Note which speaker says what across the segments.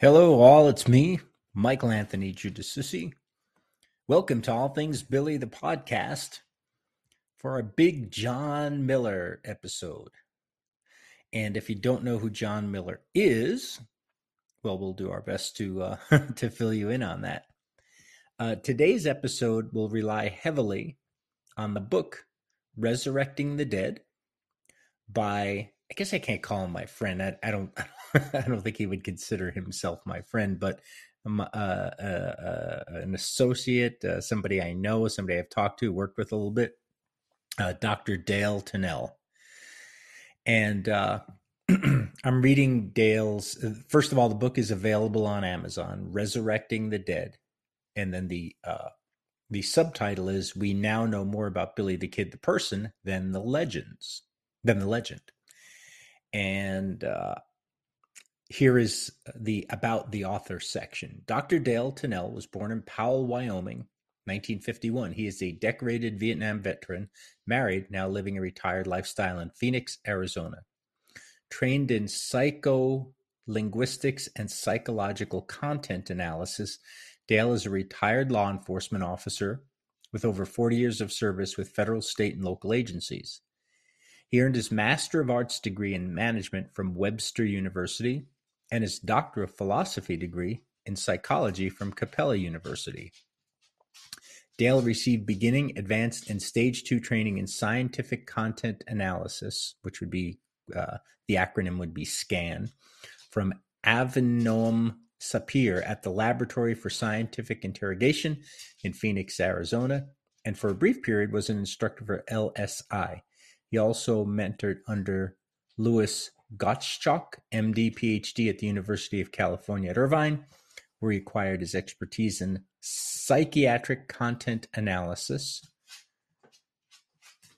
Speaker 1: Hello, all. It's me, Michael Anthony Giudici. Welcome to All Things Billy, the podcast, for a big John Miller episode. And if you don't know who John Miller is, well, we'll do our best to uh, to fill you in on that. Uh, today's episode will rely heavily on the book "Resurrecting the Dead" by I guess I can't call him my friend. I, I don't I don't think he would consider himself my friend, but uh, uh, uh, an associate, uh, somebody I know, somebody I've talked to, worked with a little bit, uh, Dr. Dale Tunnell. And uh, I'm reading Dale's. First of all, the book is available on Amazon, "Resurrecting the Dead," and then the the subtitle is "We now know more about Billy the Kid, the person, than the legends, than the legend." And uh, here is the about the author section. Dr. Dale Tunnell was born in Powell, Wyoming, 1951. He is a decorated Vietnam veteran, married, now living a retired lifestyle in Phoenix, Arizona. Trained in psycholinguistics and psychological content analysis, Dale is a retired law enforcement officer with over 40 years of service with federal, state, and local agencies. He earned his Master of Arts degree in management from Webster University and his Doctor of Philosophy degree in psychology from Capella University. Dale received beginning, advanced, and stage two training in scientific content analysis, which would be uh, the acronym would be SCAN, from Avinoam Sapir at the Laboratory for Scientific Interrogation in Phoenix, Arizona, and for a brief period was an instructor for LSI. He also mentored under Louis Gottschalk, MD, PhD at the University of California at Irvine, where he acquired his expertise in psychiatric content analysis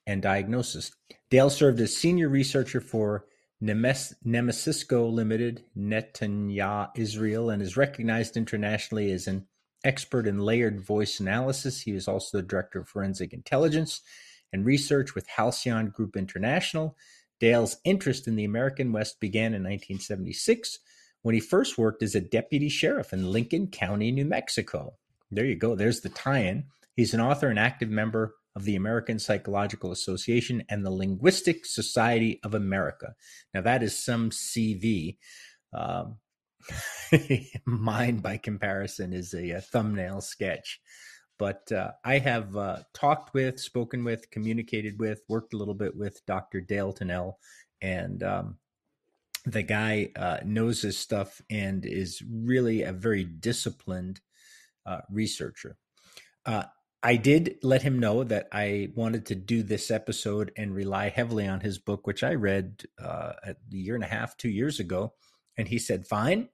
Speaker 1: and diagnosis. Dale served as senior researcher for Nemes- Nemesysco Limited, Netanyahu, Israel, and is recognized internationally as an expert in layered voice analysis. He was also the director of forensic intelligence and research with Halcyon Group International Dale's interest in the American West began in 1976 when he first worked as a deputy sheriff in Lincoln County, New Mexico. There you go. There's the tie in. He's an author and active member of the American Psychological Association and the Linguistic Society of America. Now, that is some CV. Um, mine, by comparison, is a, a thumbnail sketch. But uh, I have uh, talked with, spoken with, communicated with, worked a little bit with Dr. Dale Tunnell, and um, the guy uh, knows his stuff and is really a very disciplined uh, researcher. Uh, I did let him know that I wanted to do this episode and rely heavily on his book, which I read uh, a year and a half, two years ago. And he said, fine,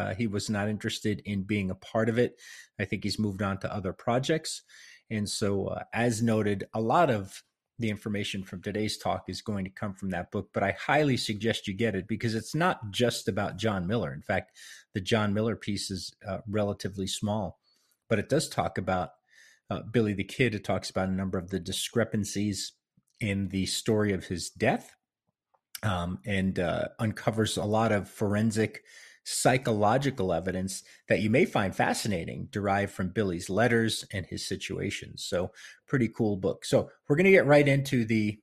Speaker 1: uh, he was not interested in being a part of it. I think he's moved on to other projects. And so, uh, as noted, a lot of the information from today's talk is going to come from that book, but I highly suggest you get it because it's not just about John Miller. In fact, the John Miller piece is uh, relatively small, but it does talk about uh, Billy the Kid. It talks about a number of the discrepancies in the story of his death um, and uh, uncovers a lot of forensic psychological evidence that you may find fascinating derived from Billy's letters and his situations. So, pretty cool book. So, we're going to get right into the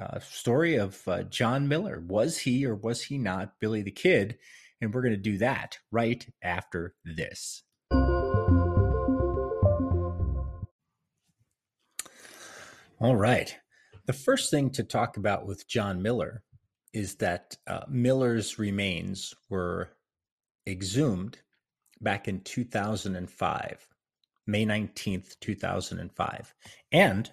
Speaker 1: uh, story of uh, John Miller. Was he or was he not Billy the Kid? And we're going to do that right after this. All right. The first thing to talk about with John Miller is that uh, Miller's remains were exhumed back in 2005, May 19th, 2005. And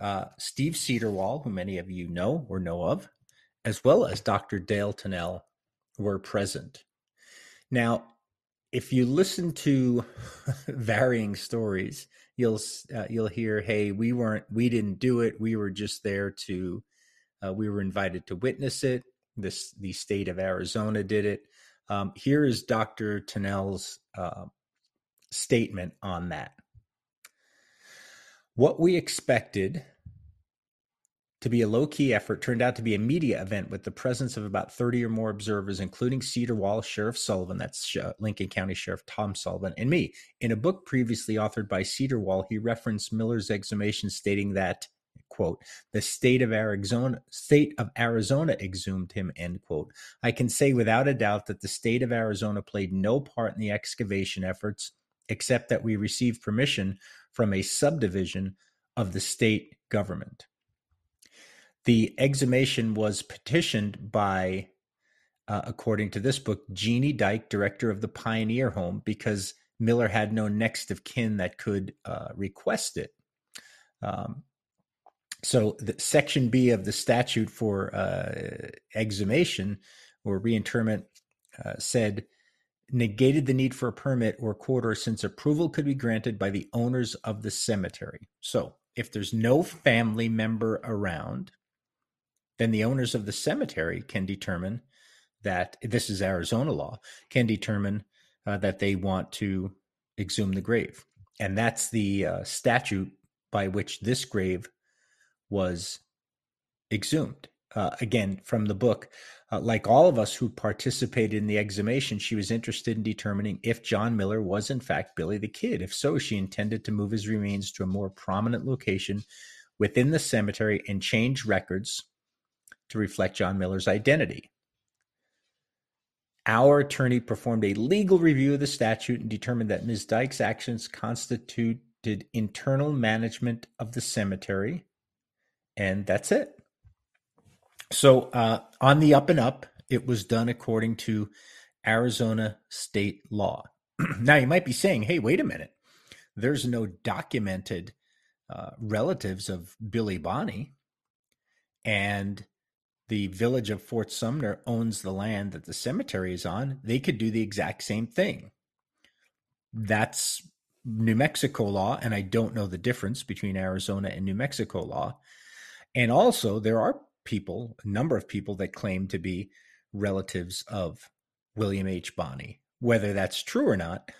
Speaker 1: uh, Steve Sederwall, who many of you know or know of, as well as Dr. Dale Tunnell, were present. Now, if you listen to varying stories, you'll uh, you'll hear, "Hey, we weren't, we didn't do it. We were just there to, uh, we were invited to witness it. This the state of Arizona did it. Um, here is Dr. Tunnell's uh, statement on that. What we expected to be a low key effort turned out to be a media event with the presence of about 30 or more observers, including Sederwall Sheriff Sullivan, that's Lincoln County Sheriff Tom Sullivan, and me. In a book previously authored by Sederwall, he referenced Miller's exhumation, stating that, quote, the state of Arizona, state of Arizona exhumed him, end quote. I can say without a doubt that the state of Arizona played no part in the excavation efforts, except that we received permission from a subdivision of the state government the exhumation was petitioned by, uh, according to this book, Jeannie Dyke, director of the Pioneer Home, because Miller had no next of kin that could uh, request it. Um, so, the Section B of the statute for uh, exhumation or reinterment uh, said negated the need for a permit or quarter since approval could be granted by the owners of the cemetery. So, if there's no family member around, then the owners of the cemetery can determine that this is Arizona law can determine uh, that they want to exhume the grave, and that's the uh, statute by which this grave was exhumed. Uh, again, from the book, uh, like all of us who participated in the exhumation, she was interested in determining if John Miller was in fact Billy the Kid. If so, she intended to move his remains to a more prominent location within the cemetery and change records to reflect John Miller's identity. Our attorney performed a legal review of the statute and determined that Ms. Dyke's actions constituted internal management of the cemetery, and that's it. So, uh, on the up and up, it was done according to Arizona state law. now, you might be saying, hey, wait a minute. There's no documented uh, relatives of Billy Bonney. And the village of Fort Sumner owns the land that the cemetery is on, they could do the exact same thing. That's New Mexico law, and I don't know the difference between Arizona and New Mexico law. And also, there are people, a number of people that claim to be relatives of William H. Bonney. Whether that's true or not,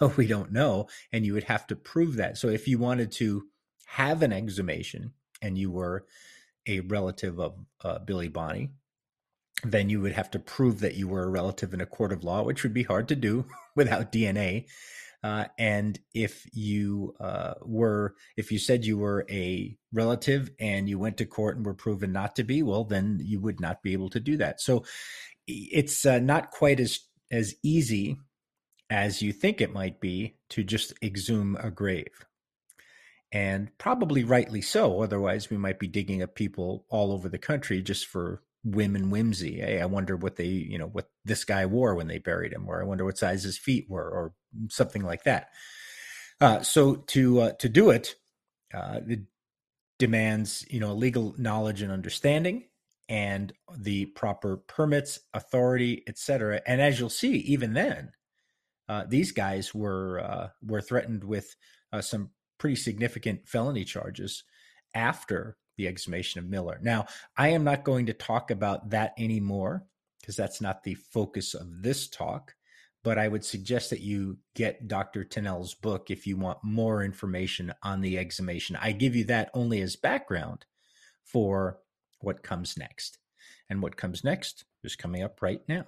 Speaker 1: we don't know. And you would have to prove that. So if you wanted to have an exhumation and you were a relative of uh, Billy Bonney, then you would have to prove that you were a relative in a court of law, which would be hard to do without DNA. Uh, and if you uh, were, if you said you were a relative and you went to court and were proven not to be, well, then you would not be able to do that. So it's uh, not quite as as easy as you think it might be to just exhume a grave and probably rightly so. Otherwise, we might be digging up people all over the country just for whim and whimsy. Hey, I wonder what they, you know, what this guy wore when they buried him, or I wonder what size his feet were, or something like that. Uh, so to uh, to do it, uh, it demands you know legal knowledge and understanding, and the proper permits, authority, etc. And as you'll see, even then, uh, these guys were uh, were threatened with uh, some pretty significant felony charges after the exhumation of Miller. Now, I am not going to talk about that anymore because that's not the focus of this talk. But I would suggest that you get Dr. Tunnell's book if you want more information on the exhumation. I give you that only as background for what comes next. And what comes next is coming up right now.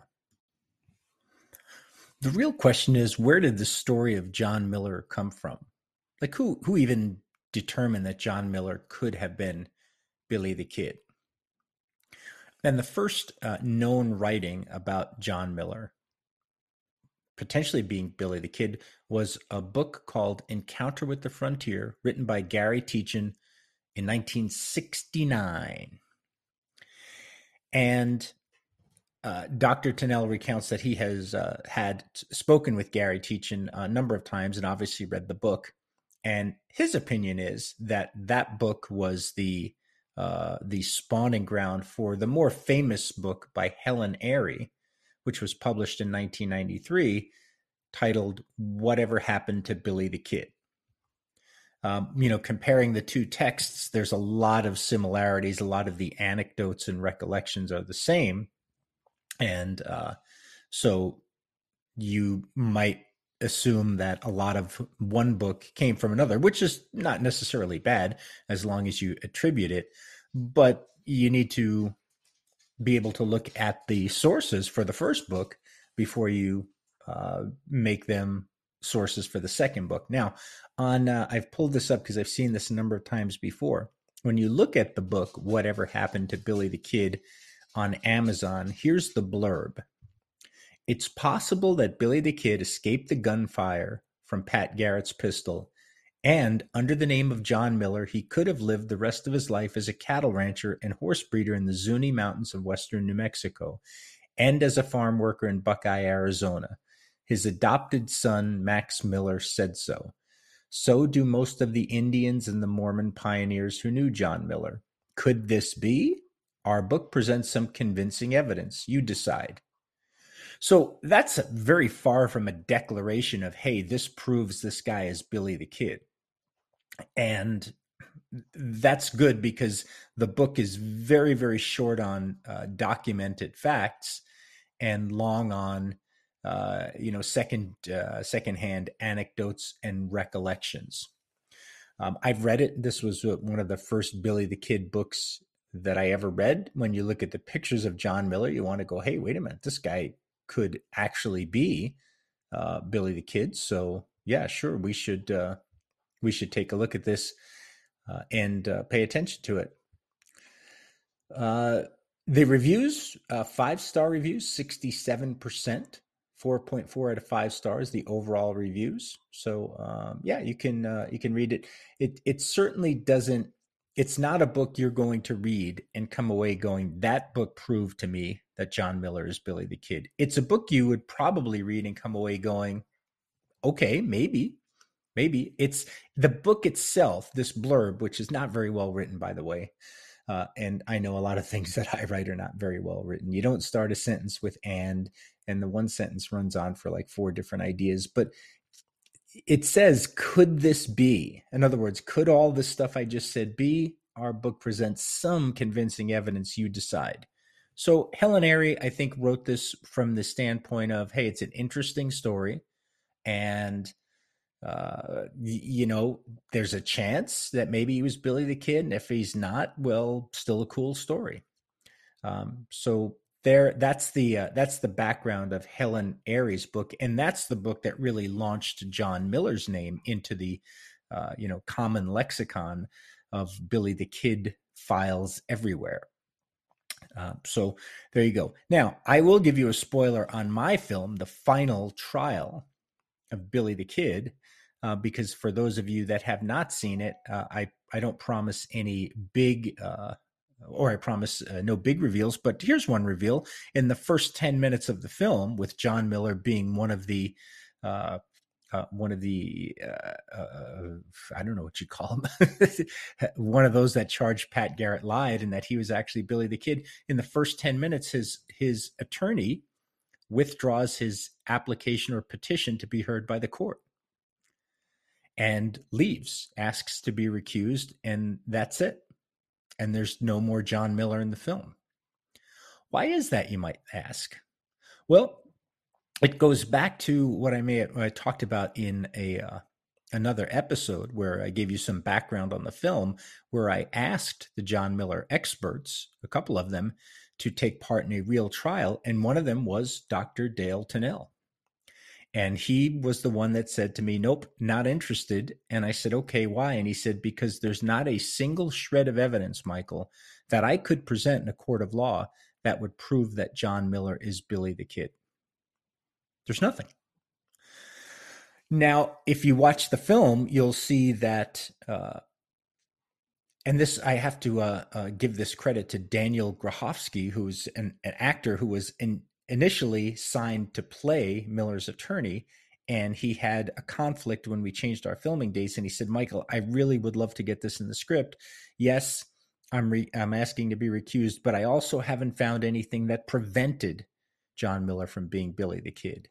Speaker 1: The real question is where did the story of John Miller come from? like who who even determined that John Miller could have been Billy the Kid? And the first uh, known writing about John Miller, potentially being Billy the Kid, was a book called Encounter with the Frontier, written by Gary Tietjen in 1969. And uh, Dr. Tunnell recounts that he has uh, had spoken with Gary Tietjen a number of times and obviously read the book. And his opinion is that that book was the uh, the spawning ground for the more famous book by Helen Airy, which was published in 1993, titled "Whatever Happened to Billy the Kid." Um, you know, comparing the two texts, there's a lot of similarities. A lot of the anecdotes and recollections are the same, and uh, so you might assume that a lot of one book came from another, which is not necessarily bad as long as you attribute it. but you need to be able to look at the sources for the first book before you uh, make them sources for the second book. Now, on uh, I've pulled this up because I've seen this a number of times before. When you look at the book, Whatever Happened to Billy the Kid on Amazon, here's the blurb. It's possible that Billy the Kid escaped the gunfire from Pat Garrett's pistol, and under the name of John Miller, he could have lived the rest of his life as a cattle rancher and horse breeder in the Zuni Mountains of western New Mexico, and as a farm worker in Buckeye, Arizona. His adopted son, Max Miller, said so. So do most of the Indians and the Mormon pioneers who knew John Miller. Could this be? Our book presents some convincing evidence. You decide. So that's very far from a declaration of, hey, this proves this guy is Billy the Kid. And that's good because the book is very, very short on uh, documented facts and long on uh, you know second uh, secondhand anecdotes and recollections. Um, I've read it. This was uh, one of the first Billy the Kid books that I ever read. When you look at the pictures of John Miller, you want to go, "Hey, wait a minute! This guy could actually be uh, Billy the Kid." So yeah, sure, we should uh, we should take a look at this uh, and pay attention to it. the reviews, five star reviews, sixty seven percent. 4.4 out of 5 stars the overall reviews so um, yeah you can uh, you can read it it it certainly doesn't it's not a book you're going to read and come away going that book proved to me that John Miller is Billy the Kid it's a book you would probably read and come away going okay maybe maybe it's the book itself this blurb which is not very well written by the way uh, and I know a lot of things that I write are not very well written. You don't start a sentence with and, and the one sentence runs on for like four different ideas. But it says, could this be? In other words, could all this stuff I just said be? Our book presents some convincing evidence. You decide. So Helen Airy, I think, wrote this from the standpoint of, hey, it's an interesting story, and uh, you know, there's a chance that maybe he was Billy the Kid, and if he's not, well, still a cool story. Um, so there that's the uh, that's the background of Helen Airy's book, and that's the book that really launched John Miller's name into the uh, you know common lexicon of Billy the Kid files everywhere. Uh, so there you go. Now I will give you a spoiler on my film, The Final Trial of Billy the Kid, uh, because for those of you that have not seen it, uh, I I don't promise any big uh, or I promise uh, no big reveals, but here's one reveal. In the first 10 minutes of the film, with John Miller being one of the uh, uh, one of the uh, uh, I don't know what you call him, one of those that charged Pat Garrett lied and that he was actually Billy the Kid. In the first ten minutes, his his attorney withdraws his application or petition to be heard by the court and leaves, asks to be recused, and that's it and there's no more John Miller in the film. Why is that, you might ask? Well, it goes back to what I may have, I talked about in a uh, another episode where I gave you some background on the film, where I asked the John Miller experts, a couple of them, to take part in a real trial, and one of them was Dr. Dale Tunnell. And he was the one that said to me, Nope, not interested. And I said, Okay, why? And he said, Because there's not a single shred of evidence, Michael, that I could present in a court of law that would prove that John Miller is Billy the Kid. There's nothing. Now, if you watch the film, you'll see that, uh, and this I have to uh, uh, give this credit to Daniel Grohovsky, who's an, an actor who was in, initially signed to play Miller's attorney and he had a conflict when we changed our filming dates and he said michael i really would love to get this in the script. Yes i'm re- i'm asking to be recused but i also haven't found anything that prevented john miller from being billy the kid.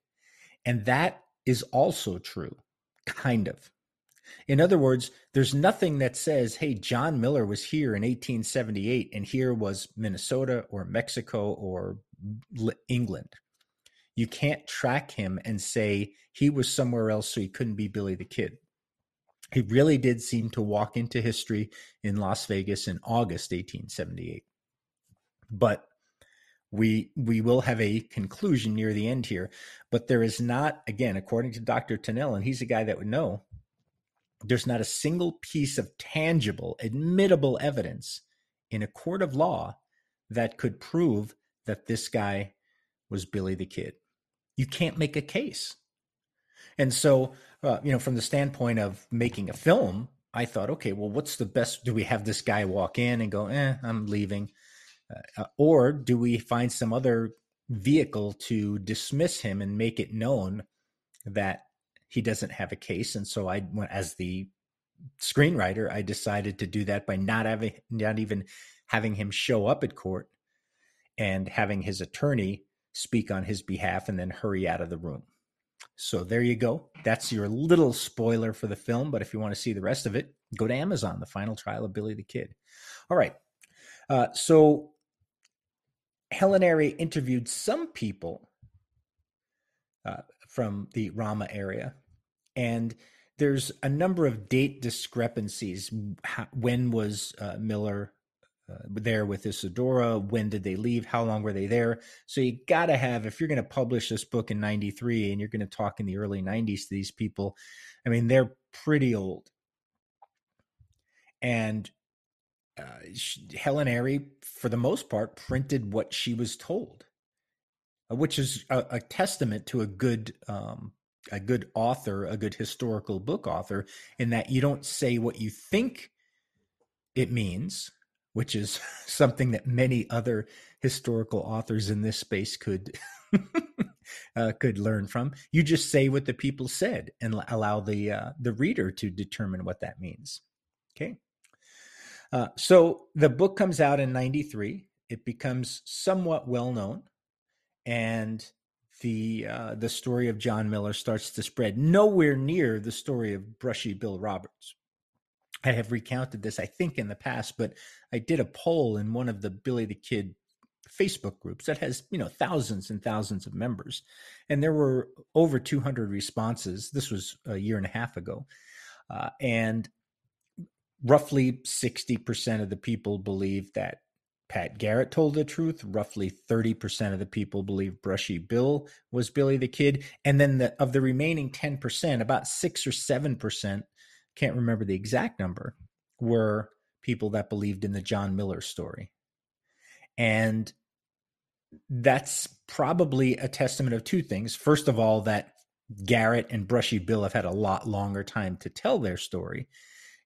Speaker 1: And that is also true kind of. In other words there's nothing that says hey john miller was here in 1878 and here was minnesota or mexico or England. You can't track him and say he was somewhere else so he couldn't be Billy the Kid. He really did seem to walk into history in Las Vegas in August 1878. But we we will have a conclusion near the end here, but there is not again according to Dr. Tunnell and he's a guy that would know there's not a single piece of tangible admittable evidence in a court of law that could prove that this guy was Billy the Kid. You can't make a case. And so, uh, you know, from the standpoint of making a film, I thought, okay, well, what's the best? Do we have this guy walk in and go, eh, I'm leaving? Uh, uh or do we find some other vehicle to dismiss him and make it known that he doesn't have a case? And so I went as the screenwriter, I decided to do that by not having, not even having him show up at court and having his attorney speak on his behalf and then hurry out of the room. So there you go. That's your little spoiler for the film. But if you want to see the rest of it, go to Amazon, The Final Trial of Billy the Kid. All right. Uh, so Helen Airy interviewed some people uh, from the Ramah area, and there's a number of date discrepancies. When was uh, Miller uh, there with Isadora? When did they leave? How long were they there? So you got to have, if you're going to publish this book in 93 and you're going to talk in the early 90s to these people, I mean, they're pretty old. And uh, she, Helen Airy, for the most part, printed what she was told, uh, which is a, a, testament to a good um, a good author, a good historical book author, in that you don't say what you think it means, which is something that many other historical authors in this space could uh, could learn from. You just say what the people said and allow the uh, the reader to determine what that means. Okay. Uh, so the book comes out in '93. It becomes somewhat well known, and the uh, the story of John Miller starts to spread. Nowhere near the story of Brushy Bill Roberts. I have recounted this, I think, in the past, but I did a poll in one of the Billy the Kid Facebook groups that has, you know, thousands and thousands of members. And there were over 200 responses. This was a year and a half ago. Uh, and roughly 60% of the people believe that Pat Garrett told the truth. Roughly 30% of the people believe Brushy Bill was Billy the Kid. And then the, of the remaining 10%, about 6 or 7% can't remember the exact number, were people that believed in the John Miller story. And that's probably a testament of two things. First of all, that Garrett and Brushy Bill have had a lot longer time to tell their story.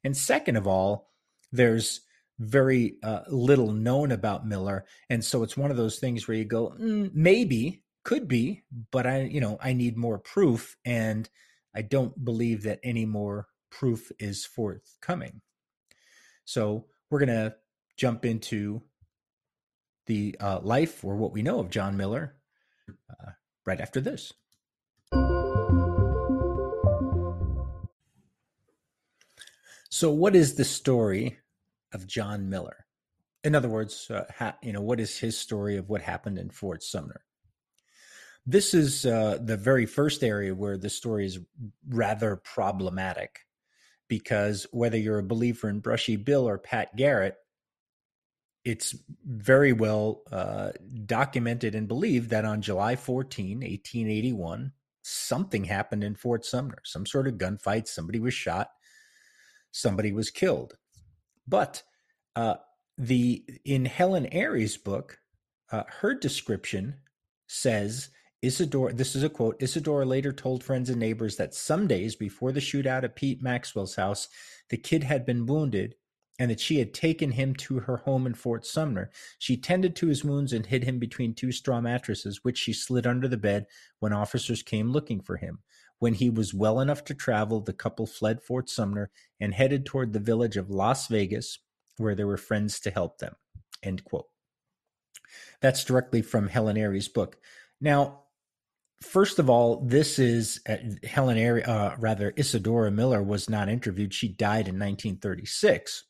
Speaker 1: And second of all, there's very uh, little known about Miller. And so it's one of those things where you go, mm, maybe, could be, but I, you know, I need more proof. And I don't believe that any more proof is forthcoming. So we're going to jump into the uh, life or what we know of John Miller uh, right after this. So, what is the story of John Miller? In other words, uh, ha- you know, what is his story of what happened in Fort Sumner? This is uh, the very first area where the story is rather problematic because whether you're a believer in Brushy Bill or Pat Garrett, it's very well uh, documented and believed that on July 14, 1881, something happened in Fort Sumner, some sort of gunfight, somebody was shot, somebody was killed. But uh, the in Helen Airy's book, uh, her description says Isadora, this is a quote. Isadora later told friends and neighbors that some days before the shootout at Pete Maxwell's house, the kid had been wounded and that she had taken him to her home in Fort Sumner. She tended to his wounds and hid him between two straw mattresses, which she slid under the bed when officers came looking for him. When he was well enough to travel, the couple fled Fort Sumner and headed toward the village of Las Vegas, where there were friends to help them. End quote. That's directly from Helen Airy's book. Now, first of all, this is uh, Helen uh, rather Isadora Miller was not interviewed. She died in 1936.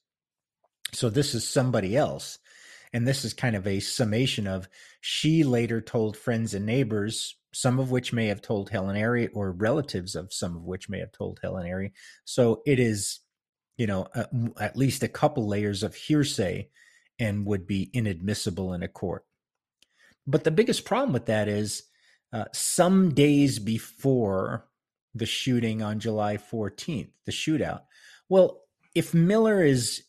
Speaker 1: So this is somebody else. And this is kind of a summation of she later told friends and neighbors some of which may have told Helen Airy, or relatives of some of which may have told Helen Airy. So it is, you know, at least a couple layers of hearsay and would be inadmissible in a court. But the biggest problem with that is uh, some days before the shooting on July 14th, the shootout. Well, if Miller is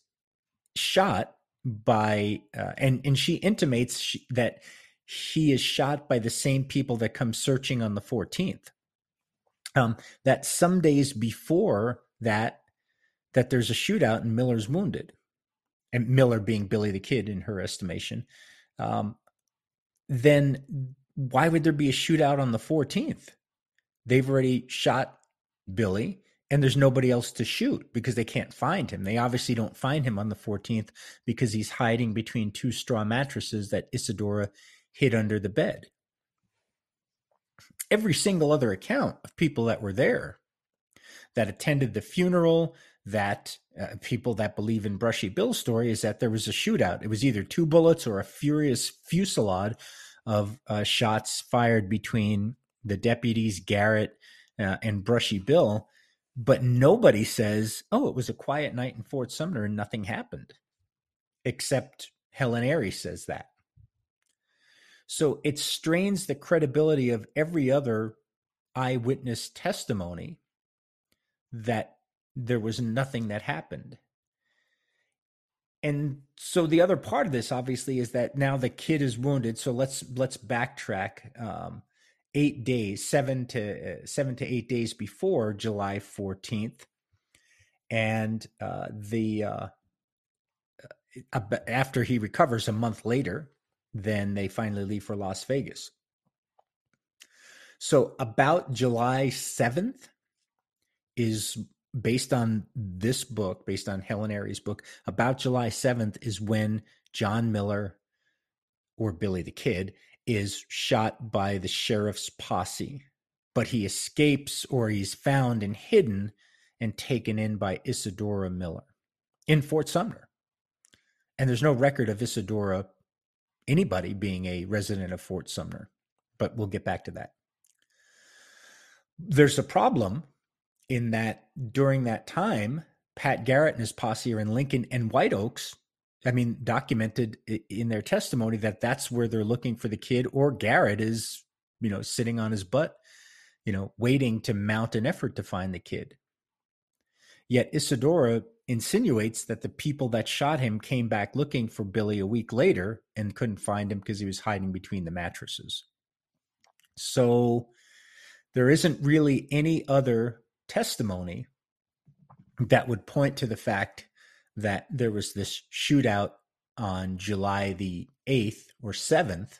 Speaker 1: shot by, uh, and and she intimates she, that he is shot by the same people that come searching on the 14th. Um, that some days before that, that there's a shootout and Miller's wounded, and Miller being Billy the Kid in her estimation. Um, then why would there be a shootout on the 14th? They've already shot Billy and there's nobody else to shoot because they can't find him. They obviously don't find him on the 14th because he's hiding between two straw mattresses that Isadora hid under the bed. Every single other account of people that were there, that attended the funeral, that uh, people that believe in Brushy Bill's story is that there was a shootout. It was either two bullets or a furious fusillade of uh, shots fired between the deputies, Garrett uh, and Brushy Bill. But nobody says, oh, it was a quiet night in Fort Sumner and nothing happened, except Helen Airy says that. So it strains the credibility of every other eyewitness testimony that there was nothing that happened. And so the other part of this obviously is that now the kid is wounded. So let's let's backtrack um, eight days, seven to uh, seven to eight days before July fourteenth, and uh, the uh after he recovers a month later, then they finally leave for Las Vegas. So about July 7th is based on this book, based on Helen Airy's book, about July 7th is when John Miller or Billy the Kid is shot by the sheriff's posse, but he escapes or he's found and hidden and taken in by Isadora Miller in Fort Sumner. And there's no record of Isadora anybody being a resident of Fort Sumner, but we'll get back to that. There's a problem in that during that time, Pat Garrett and his posse are in Lincoln and White Oaks. I mean, documented in their testimony that that's where they're looking for the kid, or Garrett is, you know, sitting on his butt, you know, waiting to mount an effort to find the kid. Yet Isadora insinuates that the people that shot him came back looking for Billy a week later and couldn't find him because he was hiding between the mattresses. So there isn't really any other testimony that would point to the fact that there was this shootout on July the 8th or 7th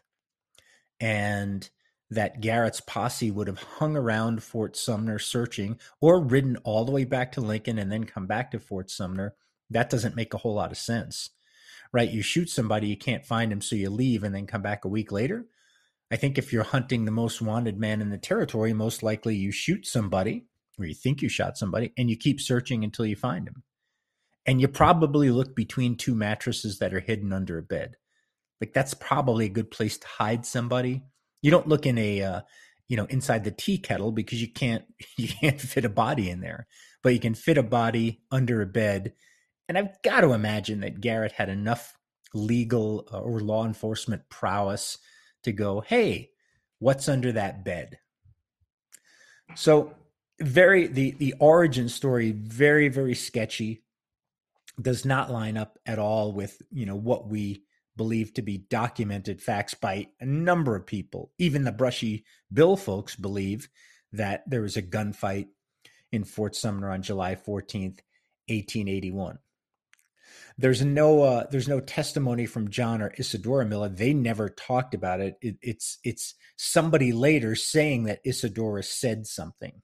Speaker 1: and that Garrett's posse would have hung around Fort Sumner searching or ridden all the way back to Lincoln and then come back to Fort Sumner, that doesn't make a whole lot of sense. Right? You shoot somebody, you can't find him, so you leave and then come back a week later. I think if you're hunting the most wanted man in the territory, most likely you shoot somebody or you think you shot somebody and you keep searching until you find him. And you probably look between two mattresses that are hidden under a bed. Like that's probably a good place to hide somebody you don't look in a uh, you know inside the tea kettle because you can't you can't fit a body in there, but you can fit a body under a bed. And I've got to imagine that Garrett had enough legal uh, or law enforcement prowess to go, "Hey, what's under that bed?" So very the the origin story very very sketchy does not line up at all with you know what we believe to be documented facts by a number of people. Even the Brushy Bill folks believe that there was a gunfight in Fort Sumner on July 14th, 1881. There's no uh, there's no testimony from John or Isadora Miller. They never talked about it. it. It's it's somebody later saying that Isadora said something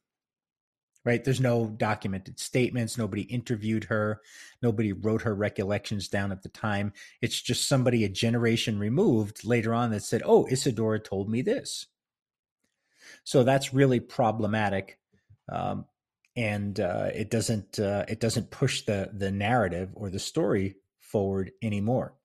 Speaker 1: right? There's no documented statements. Nobody interviewed her. Nobody wrote her recollections down at the time. It's just somebody a generation removed later on that said, oh, Isadora told me this. So that's really problematic. Um, and uh, it doesn't uh, it doesn't push the the narrative or the story forward anymore.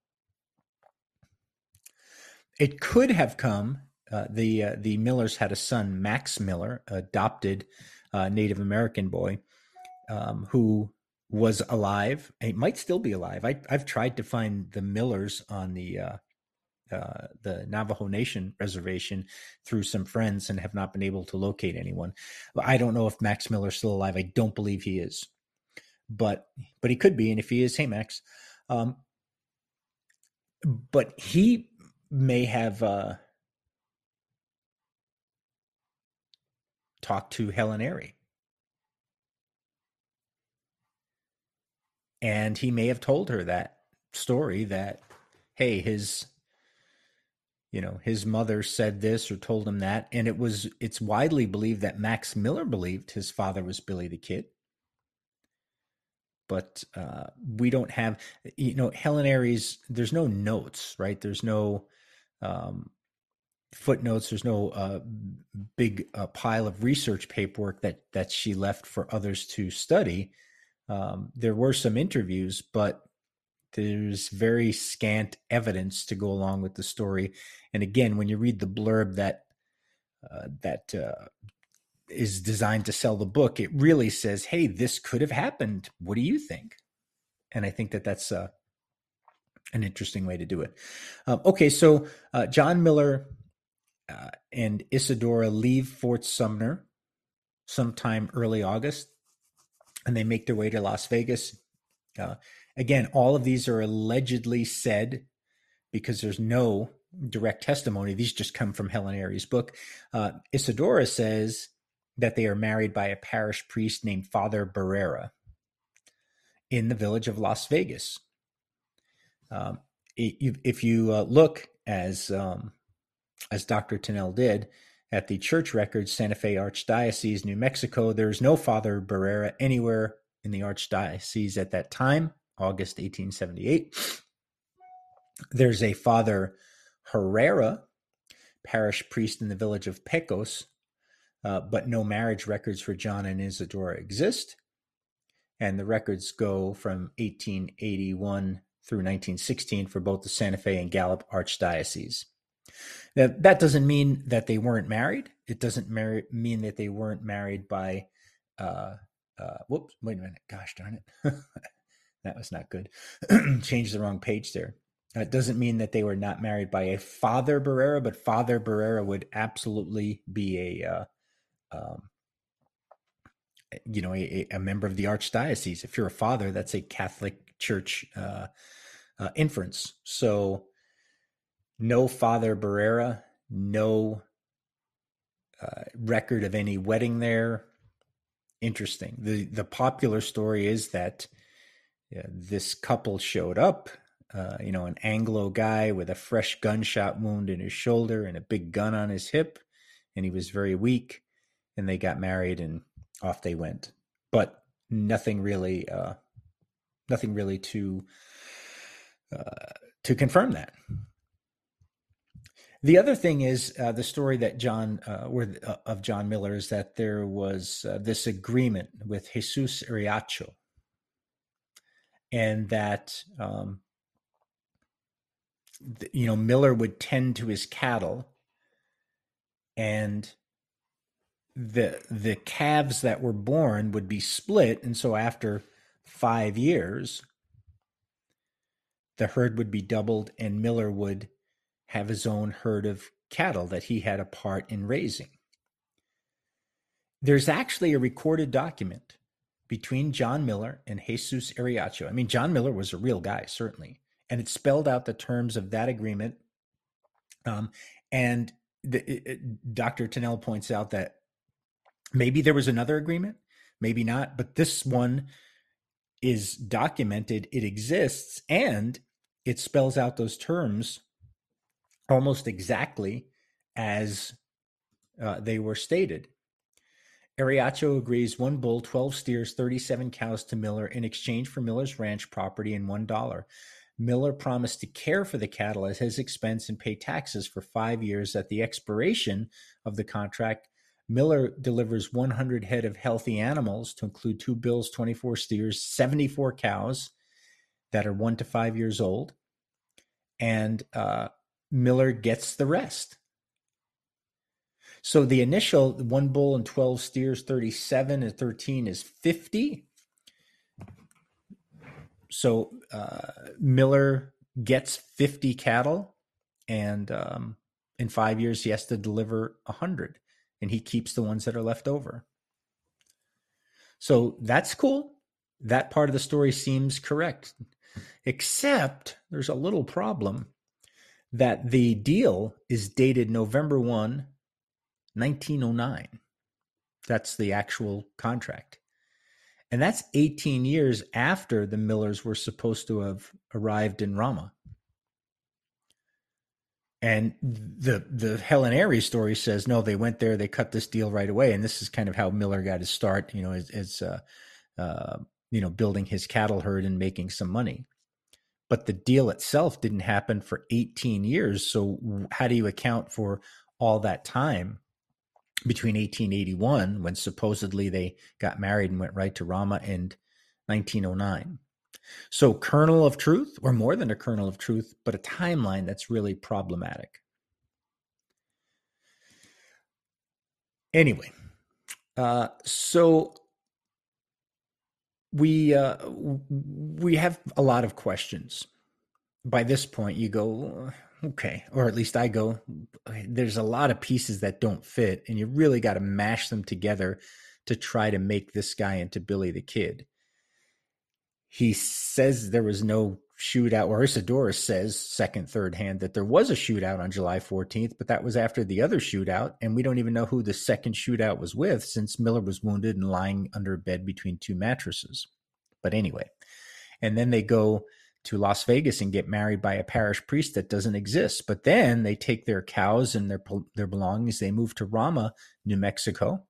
Speaker 1: It could have come uh, the uh, the Millers had a son, Max Miller, adopted uh, Native American boy, um, who was alive. He might still be alive. I, have tried to find the Millers on the uh, uh, the Navajo Nation reservation through some friends and have not been able to locate anyone. I don't know if Max Miller's still alive. I don't believe he is, but but he could be. And if he is, hey Max. Um, but he may have uh, talked to Helen Airy. And he may have told her that story that, hey, his you know his mother said this or told him that. And it was it's widely believed that max miller believed his father was billy the kid. But uh, we don't have you know helen airy's there's no notes right? There's no um, footnotes there's no uh, big uh, pile of research paperwork that that she left for others to study um, there were some interviews but there's very scant evidence to go along with the story and again, when you read the blurb that uh, that uh, is designed to sell the book, it really says, "Hey, this could have happened. What do you think?" And I think that that's uh, an interesting way to do it. Um, okay, so uh, John Miller uh, and Isadora leave Fort Sumner sometime early August, and they make their way to Las Vegas. Uh, again, all of these are allegedly said because there's no direct testimony. These just come from Helen Airy's book. Uh, Isadora says that they are married by a parish priest named Father Barrera in the village of Las Vegas. Um, if you uh, look as um, as Dr. Tunnell did at the church records, Santa Fe Archdiocese, New Mexico, there is no Father Barrera anywhere in the archdiocese at that time, August 1878. There's a Father Herrera, parish priest in the village of Pecos, uh, but no marriage records for John and Isadora exist. And the records go from 1881 through 1916 for both the Santa Fe and Gallup archdioceses. Now, that doesn't mean that they weren't married. It doesn't mar- mean that they weren't married by, uh, uh, whoops, wait a minute. Gosh darn it. that was not good. Changed the wrong page there. It doesn't mean that they were not married by a Father Barrera, but Father Barrera would absolutely be a, uh, um, you know, a, a, member of the archdiocese. If you're a father, that's a Catholic Church uh, uh, inference. So, no Father Barrera, no uh, record of any wedding there. Interesting. the The popular story is that this couple showed up uh, you know, an Anglo guy with a fresh gunshot wound in his shoulder and a big gun on his hip, and he was very weak. And they got married, and off they went. But nothing really, uh, nothing really to uh, to confirm that. The other thing is uh, the story that John, uh, or uh, of John Miller, is that there was uh, this agreement with Jesus Iriacho, and that um, you know, Miller would tend to his cattle and the the calves that were born would be split. And so after 5 years the herd would be doubled and Miller would have his own herd of cattle that he had a part in raising. There's actually a recorded document between John Miller and Jesus Iriacho. I mean, John Miller was a real guy, certainly and it spelled out the terms of that agreement. Um, and the, it, Dr. Tunnell points out that maybe there was another agreement, maybe not, but this one is documented, it exists, and it spells out those terms almost exactly as uh, they were stated. Iriacho agrees one bull, 12 steers, 37 cows to Miller in exchange for Miller's ranch property and $1. Miller promised to care for the cattle at his expense and pay taxes for five years. At the expiration of the contract, Miller delivers 100 head of healthy animals to include two bulls, 24 steers, 74 cows that are one to five years old. And uh, Miller gets the rest. So the initial one bull and 12 steers, 37 and 13 is 50. So uh, Miller gets 50 cattle, and um, in five years, he has to deliver 100, and he keeps the ones that are left over. So that's cool. That part of the story seems correct, except there's a little problem that the deal is dated November 1, 1909. That's the actual contract. And that's 18 years after the Millers were supposed to have arrived in Ramah. And the the Helen Airy's story says no, they went there, they cut this deal right away, and this is kind of how Miller got his start. You know, as, as uh, uh, you know, building his cattle herd and making some money. But the deal itself didn't happen for 18 years. So how do you account for all that time between 1881, when supposedly they got married and went right to Ramah, and 1909. So, kernel of truth, or more than a kernel of truth, but a timeline that's really problematic. Anyway, uh, so we uh, we have a lot of questions. By this point, you go, okay, or at least I go, there's a lot of pieces that don't fit, and you really got to mash them together to try to make this guy into Billy the Kid. He says there was no shootout, or Isidorus says, second, third hand, that there was a shootout on July 14th, but that was after the other shootout, and we don't even know who the second shootout was with since Miller was wounded and lying under a bed between two mattresses. But anyway, and then they go to Las Vegas and get married by a parish priest that doesn't exist. But then they take their cows and their their belongings. They move to Ramah, New Mexico,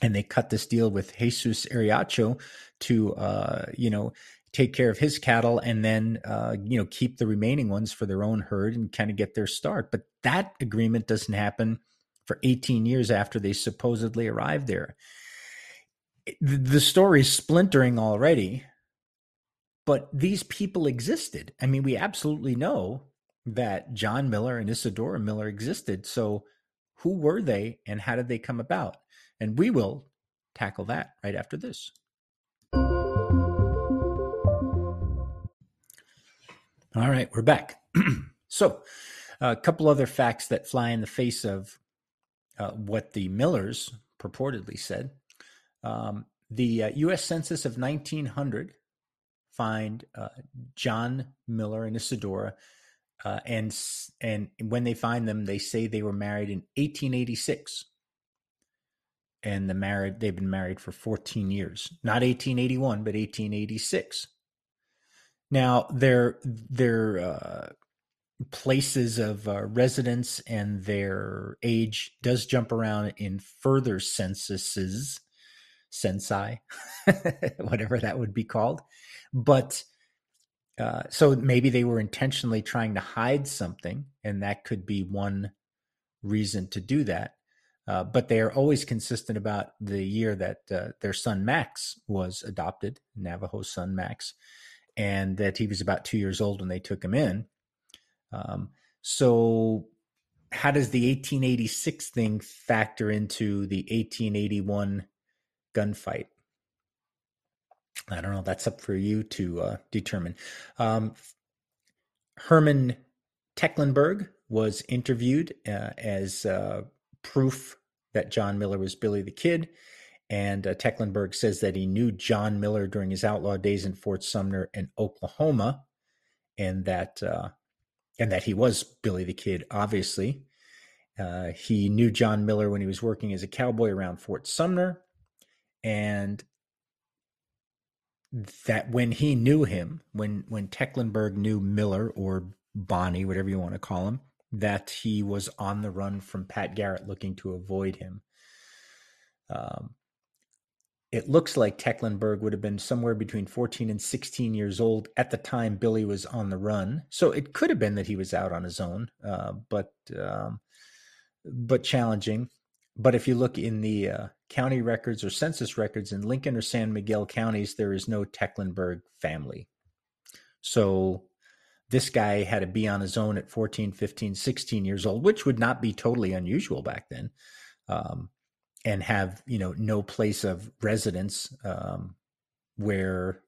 Speaker 1: and they cut this deal with Jesus Ariacho to uh, you know take care of his cattle and then uh, you know keep the remaining ones for their own herd and kind of get their start. But that agreement doesn't happen for 18 years after they supposedly arrived there. The story's splintering already but these people existed. I mean, we absolutely know that John Miller and Isadora Miller existed. So, who were they and how did they come about? And we will tackle that right after this. All right, we're back. so, a couple other facts that fly in the face of uh, what the Millers purportedly said. Um, the uh, U.S. Census of 1900 find uh, John Miller and Isadora, uh, and and when they find them, they say they were married in 1886, and the married they've been married for 14 years, not 1881, but 1886. Now their their uh, places of uh, residence and their age does jump around in further censuses, censi, whatever that would be called. But uh, so maybe they were intentionally trying to hide something, and that could be one reason to do that. Uh, but they are always consistent about the year that uh, their son Max was adopted, Navajo son Max, and that he was about two years old when they took him in. Um, so, how does the 1886 thing factor into the 1881 gunfight? I don't know. That's up for you to uh, determine. Um, Herman Tecklenburg was interviewed uh, as uh, proof that John Miller was Billy the Kid. And uh, Tecklenburg says that he knew John Miller during his outlaw days in Fort Sumner in Oklahoma, and that uh, and that he was Billy the Kid. Obviously, uh, he knew John Miller when he was working as a cowboy around Fort Sumner, and that when he knew him, when when Tecklenburg knew Miller or Bonnie, whatever you want to call him, that he was on the run from Pat Garrett, looking to avoid him. Um, it looks like Tecklenburg would have been somewhere between 14 and 16 years old at the time Billy was on the run. So it could have been that he was out on his own, uh, but um, but challenging. But if you look in the uh, county records or census records in Lincoln or San Miguel counties, there is no Tecklenburg family. So this guy had to be on his own at 14, 15, 16 years old, which would not be totally unusual back then. Um, and have, you know, no place of residence um, where,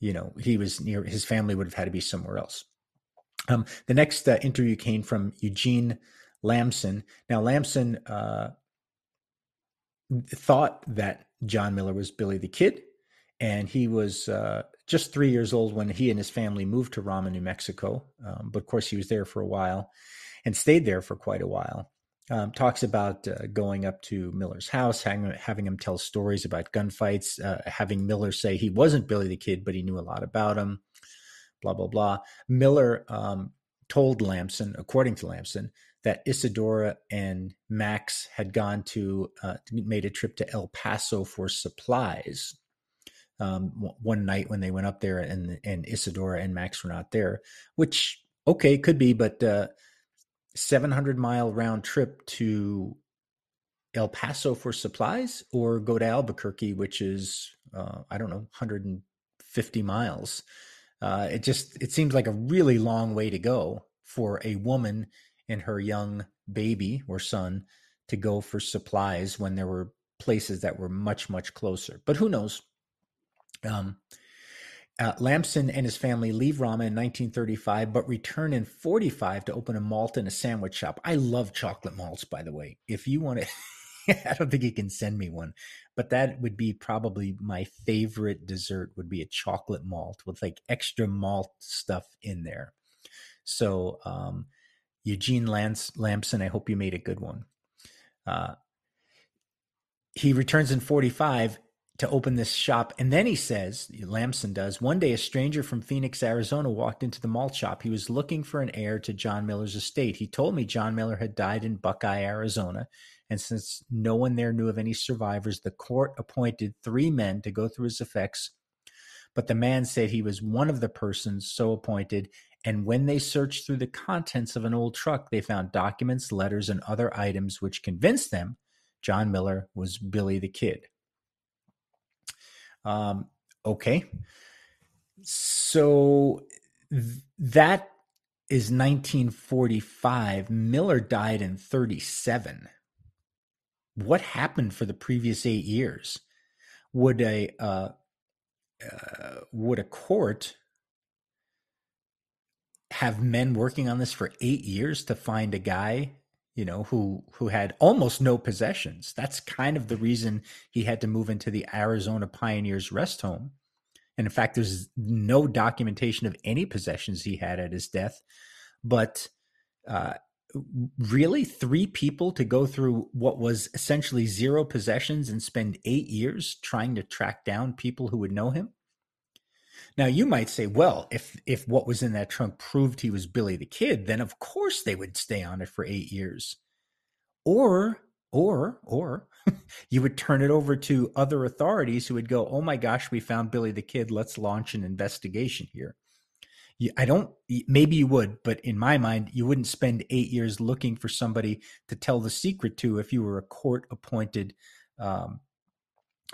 Speaker 1: you know, he was near his family would have had to be somewhere else. Um, the next uh, interview came from Eugene Lamson. Now, Lamson uh, thought that John Miller was Billy the Kid, and he was uh, just three years old when he and his family moved to ramah New Mexico. Um, but of course, he was there for a while and stayed there for quite a while. Um, talks about uh, going up to Miller's house, having, having him tell stories about gunfights, uh, having Miller say he wasn't Billy the Kid, but he knew a lot about him, blah, blah, blah. Miller um, told Lamson, according to Lamson, that Isadora and Max had gone to, uh, made a trip to El Paso for supplies um, one night when they went up there and and Isadora and Max were not there, which okay could be, but uh, 700 mile round trip to El Paso for supplies or go to Albuquerque, which is uh, I don't know 150 miles. Uh, it just it seems like a really long way to go for a woman and her young baby or son to go for supplies when there were places that were much much closer. But who knows? Um, uh, Lamson and his family leave Ramah in 1935, but return in 45 to open a malt and a sandwich shop. I love chocolate malts, by the way. If you want to, I don't think you can send me one, but that would be probably my favorite dessert. Would be a chocolate malt with like extra malt stuff in there. So, um, Eugene Lance Lamson, I hope you made a good one. Uh, he returns in 45 to open this shop. And then he says, Lamson does, one day a stranger from Phoenix, Arizona walked into the malt shop. He was looking for an heir to John Miller's estate. He told me John Miller had died in Buckeye, Arizona. And since no one there knew of any survivors, the court appointed three men to go through his effects. But the man said he was one of the persons so appointed. And when they searched through the contents of an old truck, they found documents, letters, and other items which convinced them John Miller was Billy the Kid. Um, okay. So th- that is 1945. Miller died in 37. What happened for the previous eight years? Would a uh, uh, would a court have men working on this for eight years to find a guy you know, who who had almost no possessions. That's kind of the reason he had to move into the Arizona Pioneers rest home. And in fact, there's no documentation of any possessions he had at his death. But uh, really, three people to go through what was essentially zero possessions and spend eight years trying to track down people who would know him. Now you might say, well, if if what was in that trunk proved he was Billy the Kid, then of course they would stay on it for eight years. Or or or you would turn it over to other authorities who would go, "Oh my gosh, we found Billy the Kid. Let's launch an investigation here." I don't. Maybe you would, but in my mind, you wouldn't spend eight years looking for somebody to tell the secret to if you were a court-appointed um,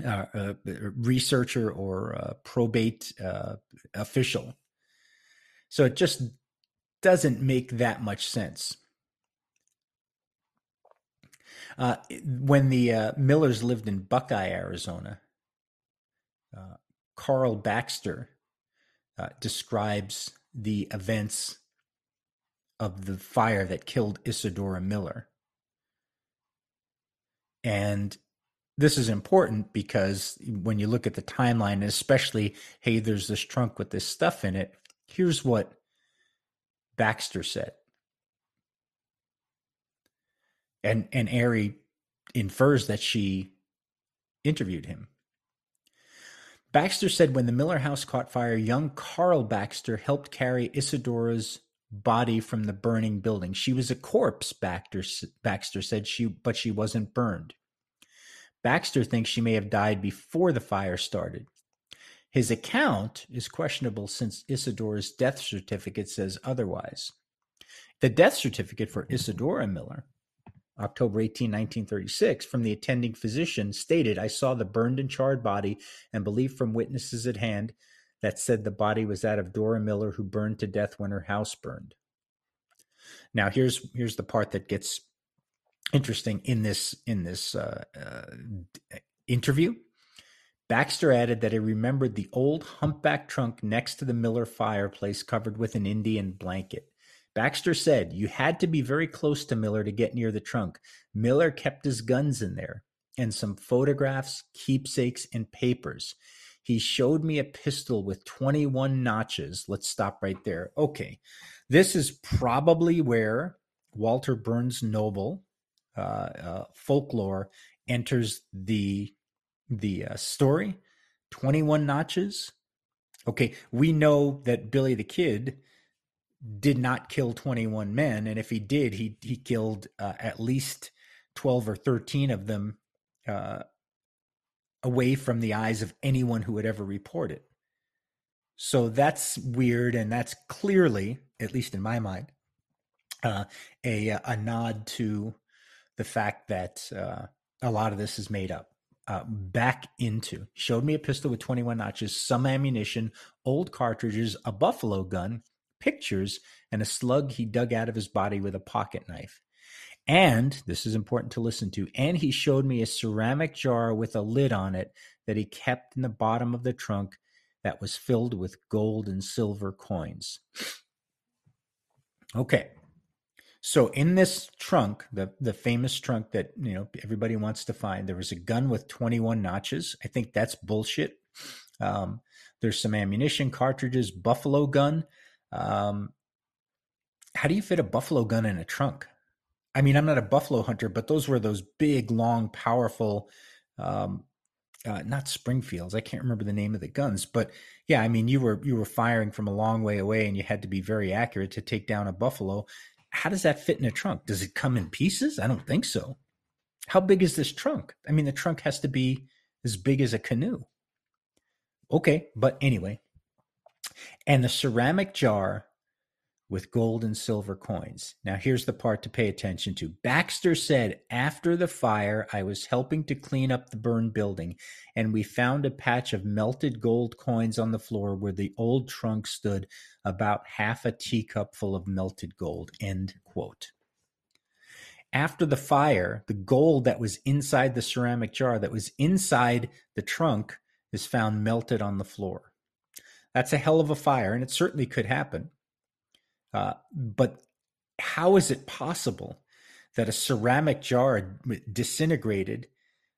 Speaker 1: uh, uh, researcher or uh, probate uh, official. So it just doesn't make that much sense. Uh, when the uh, Millers lived in Buckeye, Arizona, Carl Baxter describes the events of the fire that killed Isadora Miller. And this is important because when you look at the timeline, especially, hey, there's this trunk with this stuff in it, here's what Baxter said. And and Airy infers that she interviewed him. Baxter said when the Miller house caught fire, young Carl Baxter helped carry Isadora's body from the burning building. She was a corpse, Baxter, Baxter said, she but she wasn't burned. Baxter thinks she may have died before the fire started. His account is questionable since Isadora's death certificate says otherwise. The death certificate for Isadora Miller, October 18, 1936, from the attending physician stated, I saw the burned and charred body and believe from witnesses at hand that said the body was that of Dora Miller, who burned to death when her house burned. Now, here's here's the part that gets interesting in this in this uh, uh, interview. Baxter added that he remembered the old humpback trunk next to the Miller fireplace covered with an Indian blanket. Baxter said, You had to be very close to Miller to get near the trunk. Miller kept his guns in there and some photographs, keepsakes, and papers. He showed me a pistol with 21 notches. Let's stop right there. Okay. This is probably where Walter Burns Noble folklore enters the the uh, story. 21 notches. Okay we know that billy the kid did not kill 21 men and if he did he he killed uh, at least 12 or 13 of them uh, away from the eyes of anyone who would ever report it. So that's weird and that's clearly at least in my mind uh, a a nod to the fact that uh, a lot of this is made up uh, back into. Showed me a pistol with 21 notches, some ammunition, old cartridges, a buffalo gun, pictures, and a slug he dug out of his body with a pocket knife. And this is important to listen to. And he showed me a ceramic jar with a lid on it that he kept in the bottom of the trunk that was filled with gold and silver coins. Okay, so in this trunk, the the famous trunk that you know everybody wants to find, there was a gun with 21 notches. I think that's bullshit. Um, there's some ammunition, cartridges, buffalo gun. Um, how do you fit a buffalo gun in a trunk? I mean, I'm not a buffalo hunter, but those were those big, long, powerful, um, uh, not Springfields. I can't remember the name of the guns, but yeah, I mean, you were you were firing from a long way away, and you had to be very accurate to take down a buffalo how does that fit in a trunk? Does it come in pieces? I don't think so. How big is this trunk? I mean, the trunk has to be as big as a canoe. Okay, but anyway. And the ceramic jar with gold and silver coins. Now, here's the part to pay attention to. Baxter said, After the fire, I was helping to clean up the burned building, and we found a patch of melted gold coins on the floor where the old trunk stood, about half a teacup full of melted gold. End quote. After the fire, the gold that was inside the ceramic jar, that was inside the trunk, is found melted on the floor. That's a hell of a fire, and it certainly could happen. Uh, but how is it possible that a ceramic jar disintegrated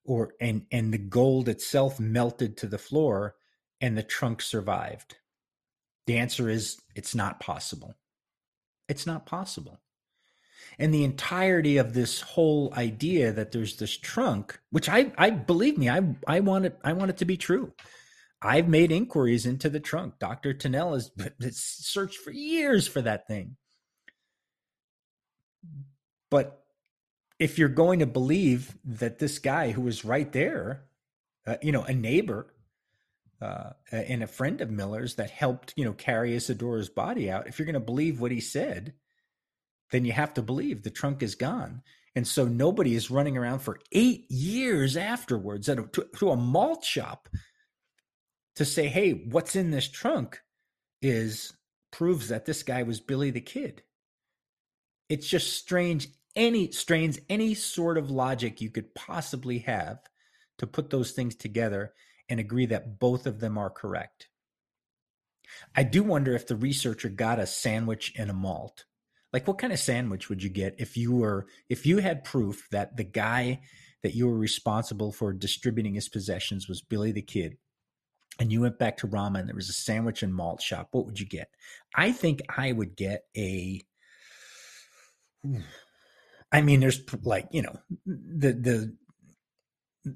Speaker 1: or and and the gold itself melted to the floor and the trunk survived? The answer is it's not possible. It's not possible. And the entirety of this whole idea that there's this trunk, which I, I believe me, I, I want it, I want it to be true. I've made inquiries into the trunk. Dr. Tunnell has, searched for years for that thing. But if you're going to believe that this guy who was right there, uh, you know, a neighbor uh, and a friend of Miller's that helped, you know, carry Isadora's body out, if you're going to believe what he said, then you have to believe the trunk is gone. And so nobody is running around for eight years afterwards at a, to, to a malt shop to say, hey, what's in this trunk is proves that this guy was Billy the Kid. It's just strange any strains any sort of logic you could possibly have to put those things together and agree that both of them are correct. I do wonder if the researcher got a sandwich and a malt. Like what kind of sandwich would you get if you were if you had proof that the guy that you were responsible for distributing his possessions was Billy the Kid and you went back to Ramah and there was a sandwich and malt shop, what would you get? I think I would get a. I mean, there's like you know the the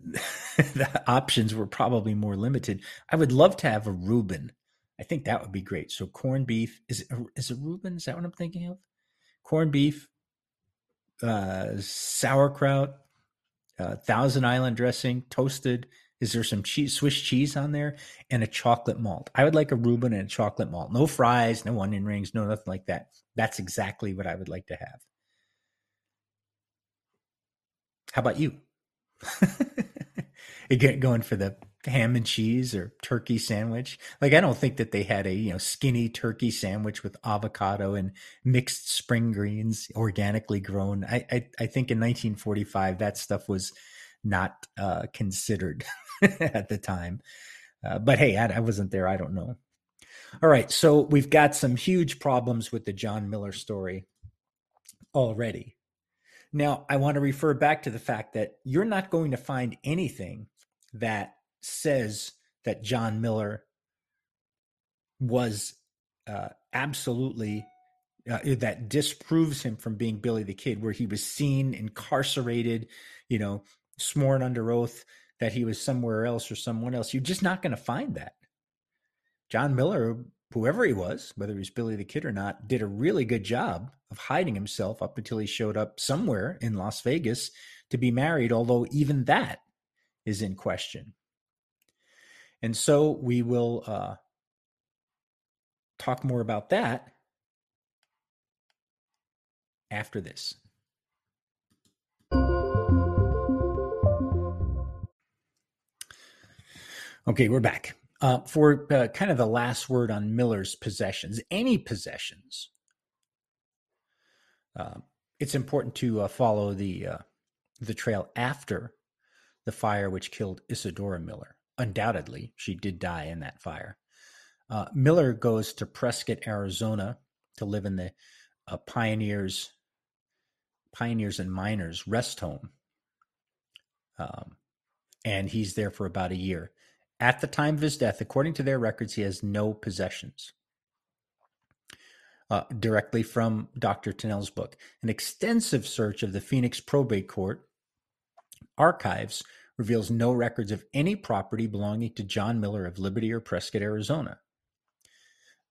Speaker 1: the options were probably more limited. I would love to have a Reuben. I think that would be great. So corned beef is is a Reuben? Is that what I'm thinking of? Corned beef, uh, sauerkraut, uh, Thousand Island dressing, toasted is there some cheese, Swiss cheese on there and a chocolate malt? I would like a Reuben and a chocolate malt. No fries, no onion rings, no nothing like that. That's exactly what I would like to have. How about you? Again, going for the ham and cheese or turkey sandwich. Like I don't think that they had a you know skinny turkey sandwich with avocado and mixed spring greens, organically grown. I I, I think in 1945 that stuff was not uh, considered at the time. Uh, but hey, I, I wasn't there. I don't know. All right, so we've got some huge problems with the John Miller story already. Now, I want to refer back to the fact that you're not going to find anything that says that John Miller was uh, absolutely uh, that disproves him from being Billy the Kid, where he was seen incarcerated, you know, sworn under oath that he was somewhere else or someone else. You're just not going to find that. John Miller, whoever he was, whether he was Billy the Kid or not, did a really good job of hiding himself up until he showed up somewhere in Las Vegas to be married, although even that is in question. And so we will uh, talk more about that after this. Okay, we're back. Uh, for uh, kind of the last word on Miller's possessions, any possessions, uh, it's important to uh, follow the uh, the trail after the fire which killed Isadora Miller undoubtedly she did die in that fire. Uh, Miller goes to Prescott, Arizona, to live in the pioneers, pioneers and miners rest home, um, and he's there for about a year. At the time of his death, according to their records, he has no possessions. Uh, directly from Dr. Tunnell's book, an extensive search of the Phoenix Probate Court archives reveals no records of any property belonging to John Miller of Liberty or Prescott, Arizona.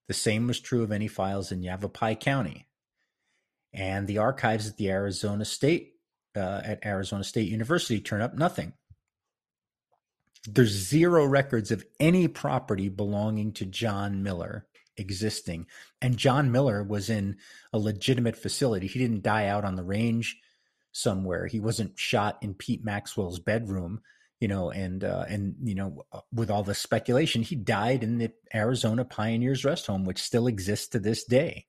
Speaker 1: The same was true of any files in Yavapai County. And the archives at the Arizona State uh, at Arizona State University turn up nothing. There's zero records of any property belonging to John Miller existing. And John Miller was in a legitimate facility. He didn't die out on the range somewhere. He wasn't shot in Pete Maxwell's bedroom, you know, and uh, and you know, uh, with all the speculation, he died in the Arizona Pioneers Rest Home, which still exists to this day.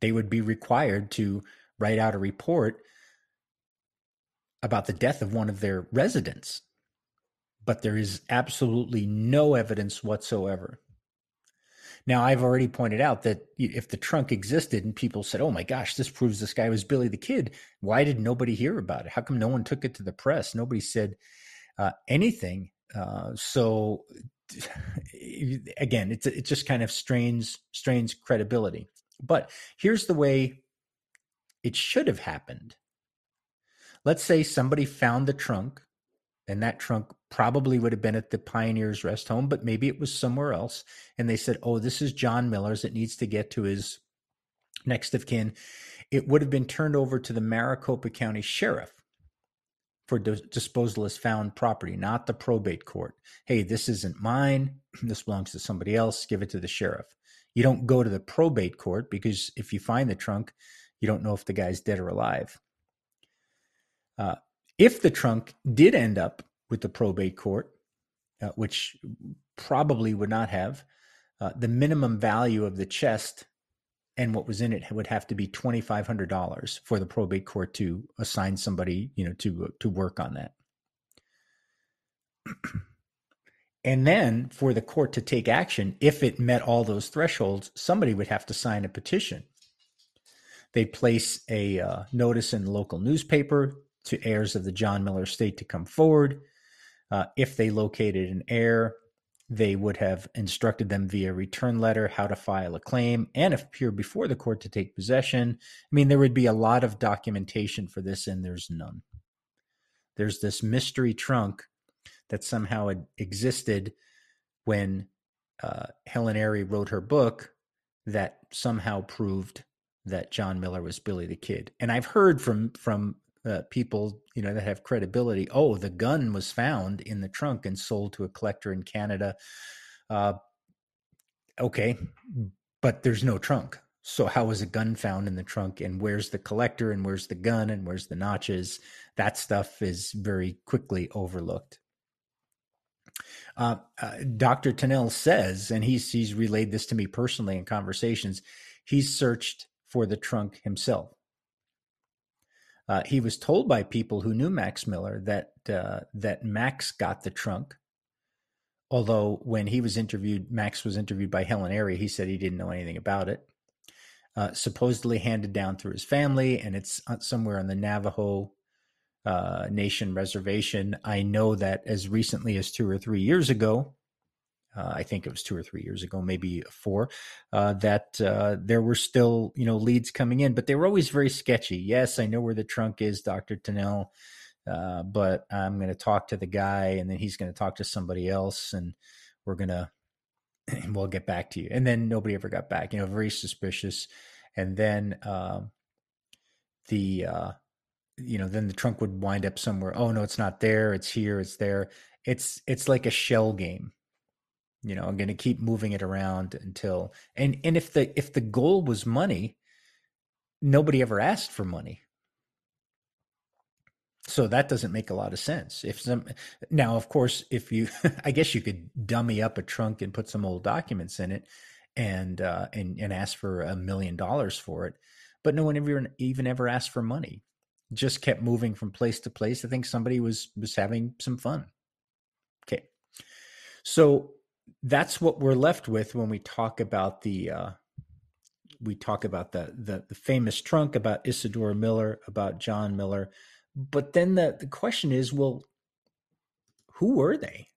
Speaker 1: They would be required to write out a report about the death of one of their residents, but there is absolutely no evidence whatsoever now, I've already pointed out that if the trunk existed and people said, oh my gosh, this proves this guy was Billy the Kid, why did nobody hear about it? How come no one took it to the press? Nobody said uh, anything. Uh, so, again, it's, it just kind of strains, strains credibility. But here's the way it should have happened. Let's say somebody found the trunk and that trunk probably would have been at the Pioneers Rest Home, but maybe it was somewhere else. And they said, "Oh, this is John Miller's. It needs to get to his next of kin." It would have been turned over to the Maricopa County Sheriff for disposal as found property, not the probate court. Hey, this isn't mine. This belongs to somebody else. Give it to the sheriff. You don't go to the probate court because if you find the trunk, you don't know if the guy's dead or alive. Uh, if the trunk did end up with the probate court, uh, which probably would not have, uh, the minimum value of the chest and what was in it would have to be twenty five hundred dollars for the probate court to assign somebody, you know, to to work on that. and then for the court to take action, if it met all those thresholds, somebody would have to sign a petition. They'd place a uh, notice in the local newspaper to heirs of the John Miller estate to come forward. Uh, if they located an heir, they would have instructed them via return letter how to file a claim and appear before the court to take possession. I mean, there would be a lot of documentation for this, and there's none. There's this mystery trunk that somehow had existed when uh, Helen Airy wrote her book that somehow proved that John Miller was Billy the Kid. And I've heard from from uh, people you know that have credibility oh the gun was found in the trunk and sold to a collector in canada uh, okay but there's no trunk so how was a gun found in the trunk and where's the collector and where's the gun and where's the notches that stuff is very quickly overlooked Uh, uh, Dr. Tunnell says, and he's he's relayed this to me personally in conversations. He's searched for the trunk himself. Uh, he was told by people who knew Max Miller that uh, that Max got the trunk. Although when he was interviewed, Max was interviewed by Helen Airy. He said he didn't know anything about it. Uh, supposedly handed down through his family, and it's uh, somewhere on the Navajo uh, Nation reservation. I know that as recently as two or three years ago, uh, I think it was two or three years ago, maybe four, uh, that uh, there were still you know leads coming in, but they were always very sketchy. Yes, I know where the trunk is, Doctor Tunnell, uh, but I'm going to talk to the guy, and then he's going to talk to somebody else, and we're going to and we'll get back to you. And then nobody ever got back. You know, very suspicious. And then um, the uh, you know then the trunk would wind up somewhere. Oh no, it's not there. It's here. It's there. It's it's like a shell game you know i'm going to keep moving it around until and and if the if the goal was money nobody ever asked for money. So that doesn't make a lot of sense. If some now of course if you i guess you could dummy up a trunk and put some old documents in it and uh and and ask for a million dollars for it but no one ever even ever asked for money. Just kept moving from place to place. I think somebody was was having some fun. Okay. So that's what we're left with when we talk about the uh, we talk about the, the, the famous trunk about Isadora Miller, about John Miller, but then the the question is, well, who were they?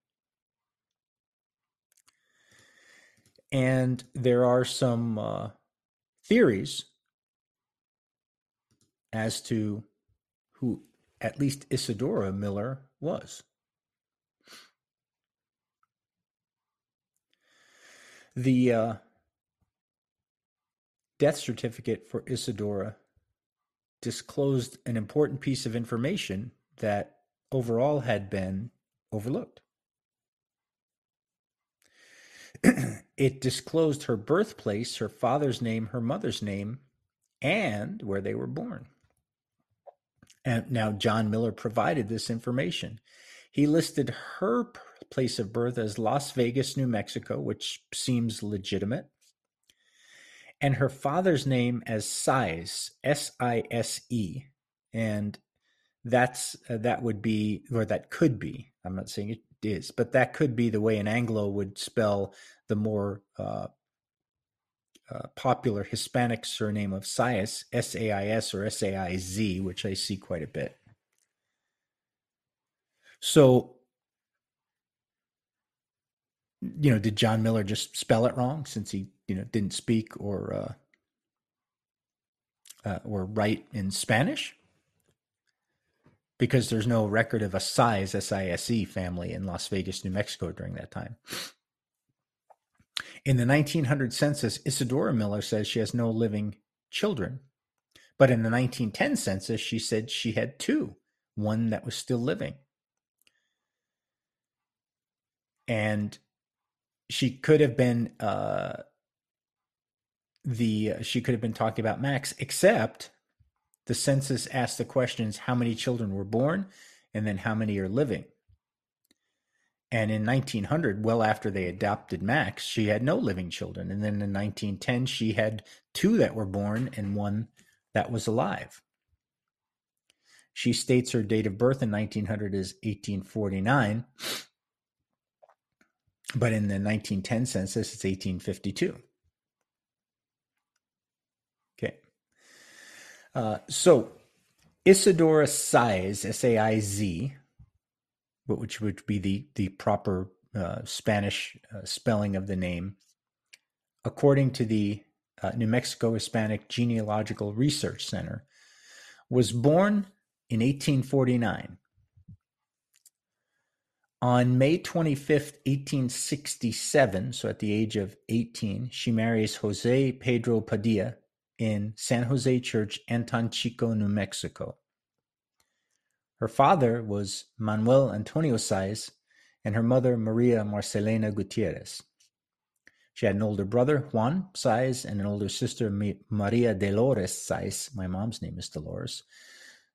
Speaker 1: And there are some uh, theories as to who at least Isadora Miller was. The uh, death certificate for Isadora disclosed an important piece of information that overall had been overlooked. it disclosed her birthplace, her father's name, her mother's name, and where they were born. And now John Miller provided this information. He listed her place of birth as Las Vegas, New Mexico, which seems legitimate, and her father's name as Sise, S I S E, and that's uh, that would be or that could be. I'm not saying it is, but that could be the way an Anglo would spell the more uh, uh, popular Hispanic surname of Saiz, S A I S or S A I Z, which I see quite a bit. So you know, did John Miller just spell it wrong since he, you know, didn't speak or uh, uh, or write in Spanish? Because there's no record of a size SISE family in Las Vegas, New Mexico during that time. In the 1900 census, Isadora Miller says she has no living children. But in the 1910 census, she said she had two, one that was still living. And she could have been uh, the she could have been talking about Max, except the census asked the questions: how many children were born, and then how many are living. And in 1900, well after they adopted Max, she had no living children. And then in 1910, she had two that were born and one that was alive. She states her date of birth in 1900 is 1849 but in the 1910 census, it's 1852. Okay. Uh, so Isadora Saiz, S A I Z, which would be the, the proper uh, Spanish uh, spelling of the name, according to the uh, New Mexico Hispanic Genealogical Research Center, was born in 1849 on May 25th, 1867, so at the age of 18, she marries Jose Pedro Padilla in San Jose Church, Anton Chico, New Mexico. Her father was Manuel Antonio Saiz and her mother Maria Marcelena Gutierrez. She had an older brother, Juan Saiz, and an older sister, Maria Dolores Saiz. My mom's name is Dolores.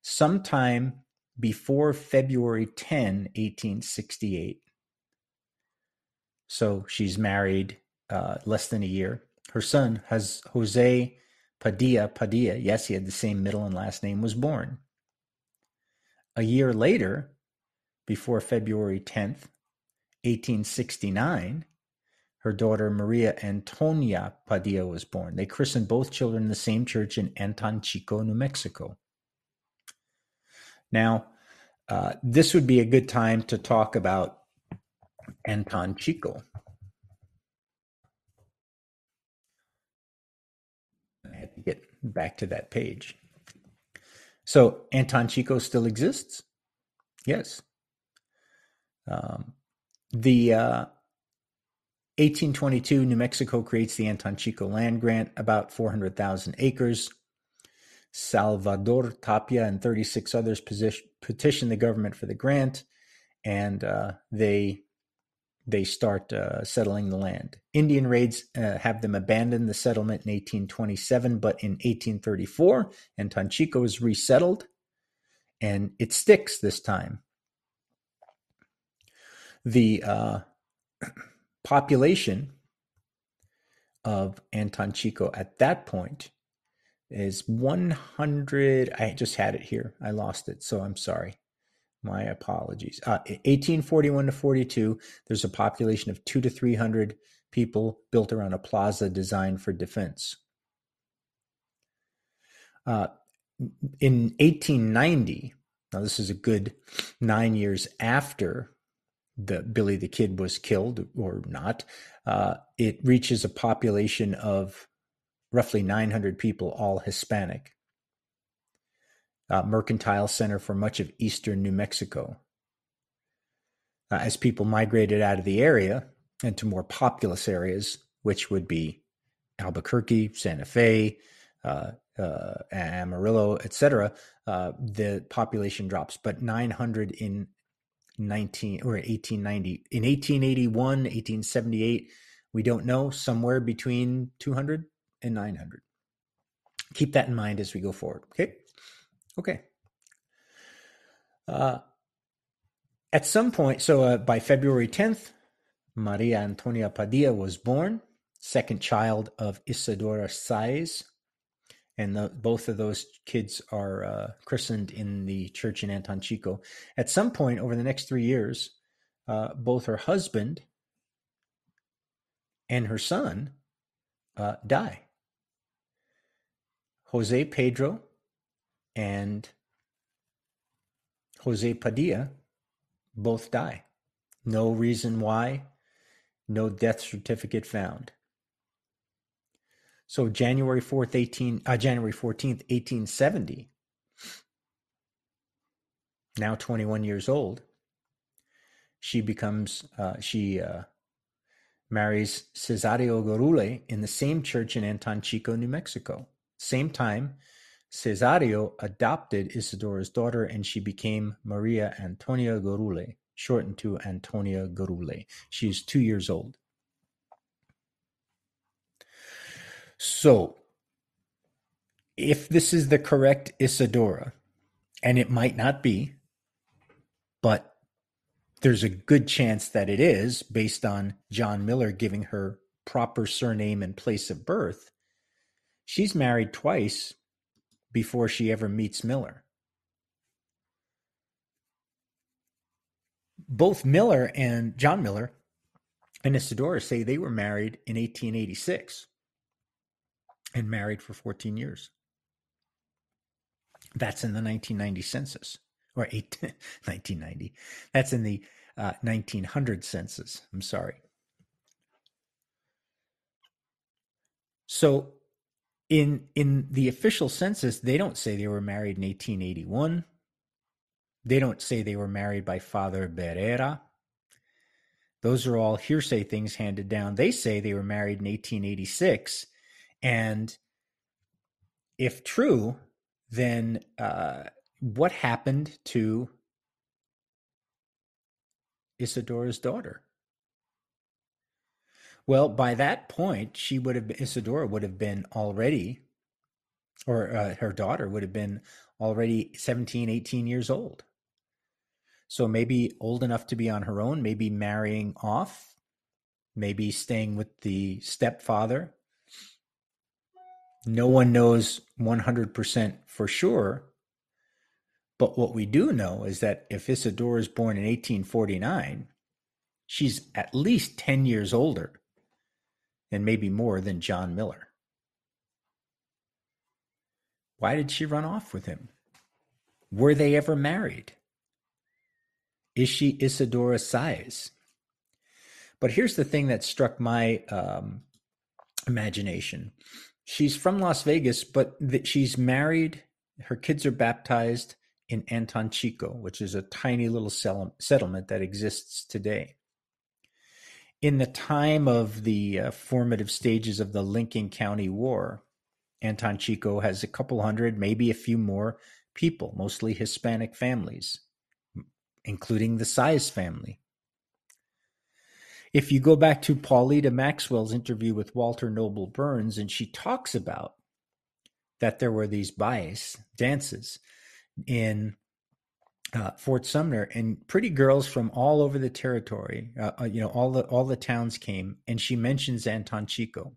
Speaker 1: Sometime before February 10, 1868, So she's married uh, less than a year. Her son has Jose Padilla Padilla. Yes, he had the same middle and last name. Was born a year later, before February 10th, 1869, her daughter Maria Antonia Padilla was born. They christened both children in the same church in Antonchico, New Mexico. Now, uh, this would be a good time to talk about Antonchico. I have to get back to that page. So Antonchico still exists? Yes. Um, the uh, 1822, New Mexico creates the Antonchico land grant, about 400,000 acres. Salvador Tapia and 36 others position, petition the government for the grant, and uh, they they start uh, settling the land. Indian raids uh, have them abandon the settlement in 1827, but in 1834, Antonchico is resettled, and it sticks this time. The uh, population of Antonchico at that point is 100. I just had it here. I lost it, so I'm sorry. My apologies. Uh, 1841 to 42, there's a population of two to 300 people built around a plaza designed for defense. Uh, in 1890, now this is a good nine years after the Billy the Kid was killed or not, uh, it reaches a population of roughly 900 people, all Hispanic uh, mercantile center for much of eastern New Mexico. Uh, as people migrated out of the area into more populous areas, which would be Albuquerque, Santa Fe, uh, uh Amarillo, etc., uh, the population drops. But 900 in 19 or 1890, in 1881, 1878, we don't know, somewhere between 200 and 900. Keep that in mind as we go forward. Okay. Okay. Uh, at some point, so uh, by February 10th, Maria Antonia Padilla was born, second child of Isadora Saiz. And the, both of those kids are uh, christened in the church in Antonchico. At some point over the next three years, uh, both her husband and her son uh, die. Jose Pedro and Jose Padilla both die. No reason why, no death certificate found. So January 4th, 18, uh, January 14th, 1870, now 21 years old, she becomes, uh, she uh, marries Cesario Gorule in the same church in Antonchico, New Mexico. Same time, Cesario adopted Isidora's daughter and she became Maria Antonia Gorule, shortened to Antonia Gorule. She is two years old. So, if this is the correct Isadora, and it might not be, but there's a good chance that it is based on John Miller giving her proper surname and place of birth. She's married twice before she ever meets Miller. Both Miller and John Miller and Isadora say they were married in 1886 and married for 14 years. That's in the 1990 census, or eight, 1990. That's in the uh, 1900 census. I'm sorry. So in in the official census they don't say they were married in 1881 they don't say they were married by father Berera. Those are all hearsay things handed down. They say they were married in 1886. And if true, then uh, what happened to Isadora's daughter? Well, by that point, she would have been, Isadora would have been already, or uh, her daughter would have been already 17, 18 years old. So maybe old enough to be on her own, maybe marrying off. maybe staying with the stepfather. No one knows 100% for sure. But what we do know is that if Isadora is born in 1849, she's at least 10 years older and maybe more than John Miller. Why did she run off with him? Were they ever married? Is she Isadora Saez? But here's the thing that struck my um, imagination. She's from Las Vegas, but th- she's married. Her kids are baptized in Anton Chico, which is a tiny little settlement that exists today. In the time of the uh, formative stages of the Lincoln County War, Anton Chico has a couple hundred, maybe a few more people, mostly Hispanic families, including the Saez family. If you go back to Paulita Maxwell's interview with Walter Noble Burns, and she talks about that there were these bias dances in uh, Fort Sumner, and pretty girls from all over the territory, uh, uh, you know, all the all the towns came, and she mentions Anton Chico,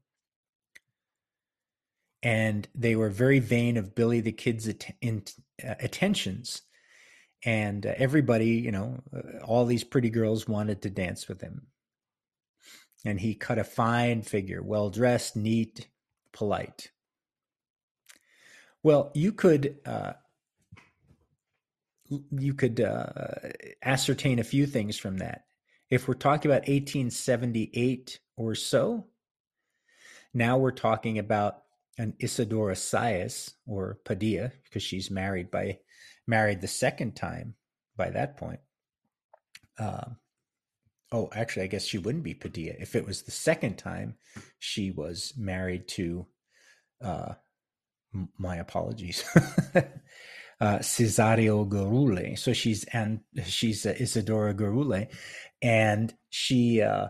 Speaker 1: and they were very vain of Billy the Kid's at- in, uh, attentions, and uh, everybody, you know, uh, all these pretty girls wanted to dance with him, and he cut a fine figure, well dressed, neat, polite. Well, you could you could uh, ascertain a few things from that. If we're talking about 1878 or so, now we're talking about an Isadora Saez or Padilla because she's married by married the second time by that point. Uh, oh, actually, I guess she wouldn't be Padilla if it was the second time she was married to. Uh, my apologies. uh, Cesario Gurule. So she's and she's uh, Isadora Gurule, and she uh,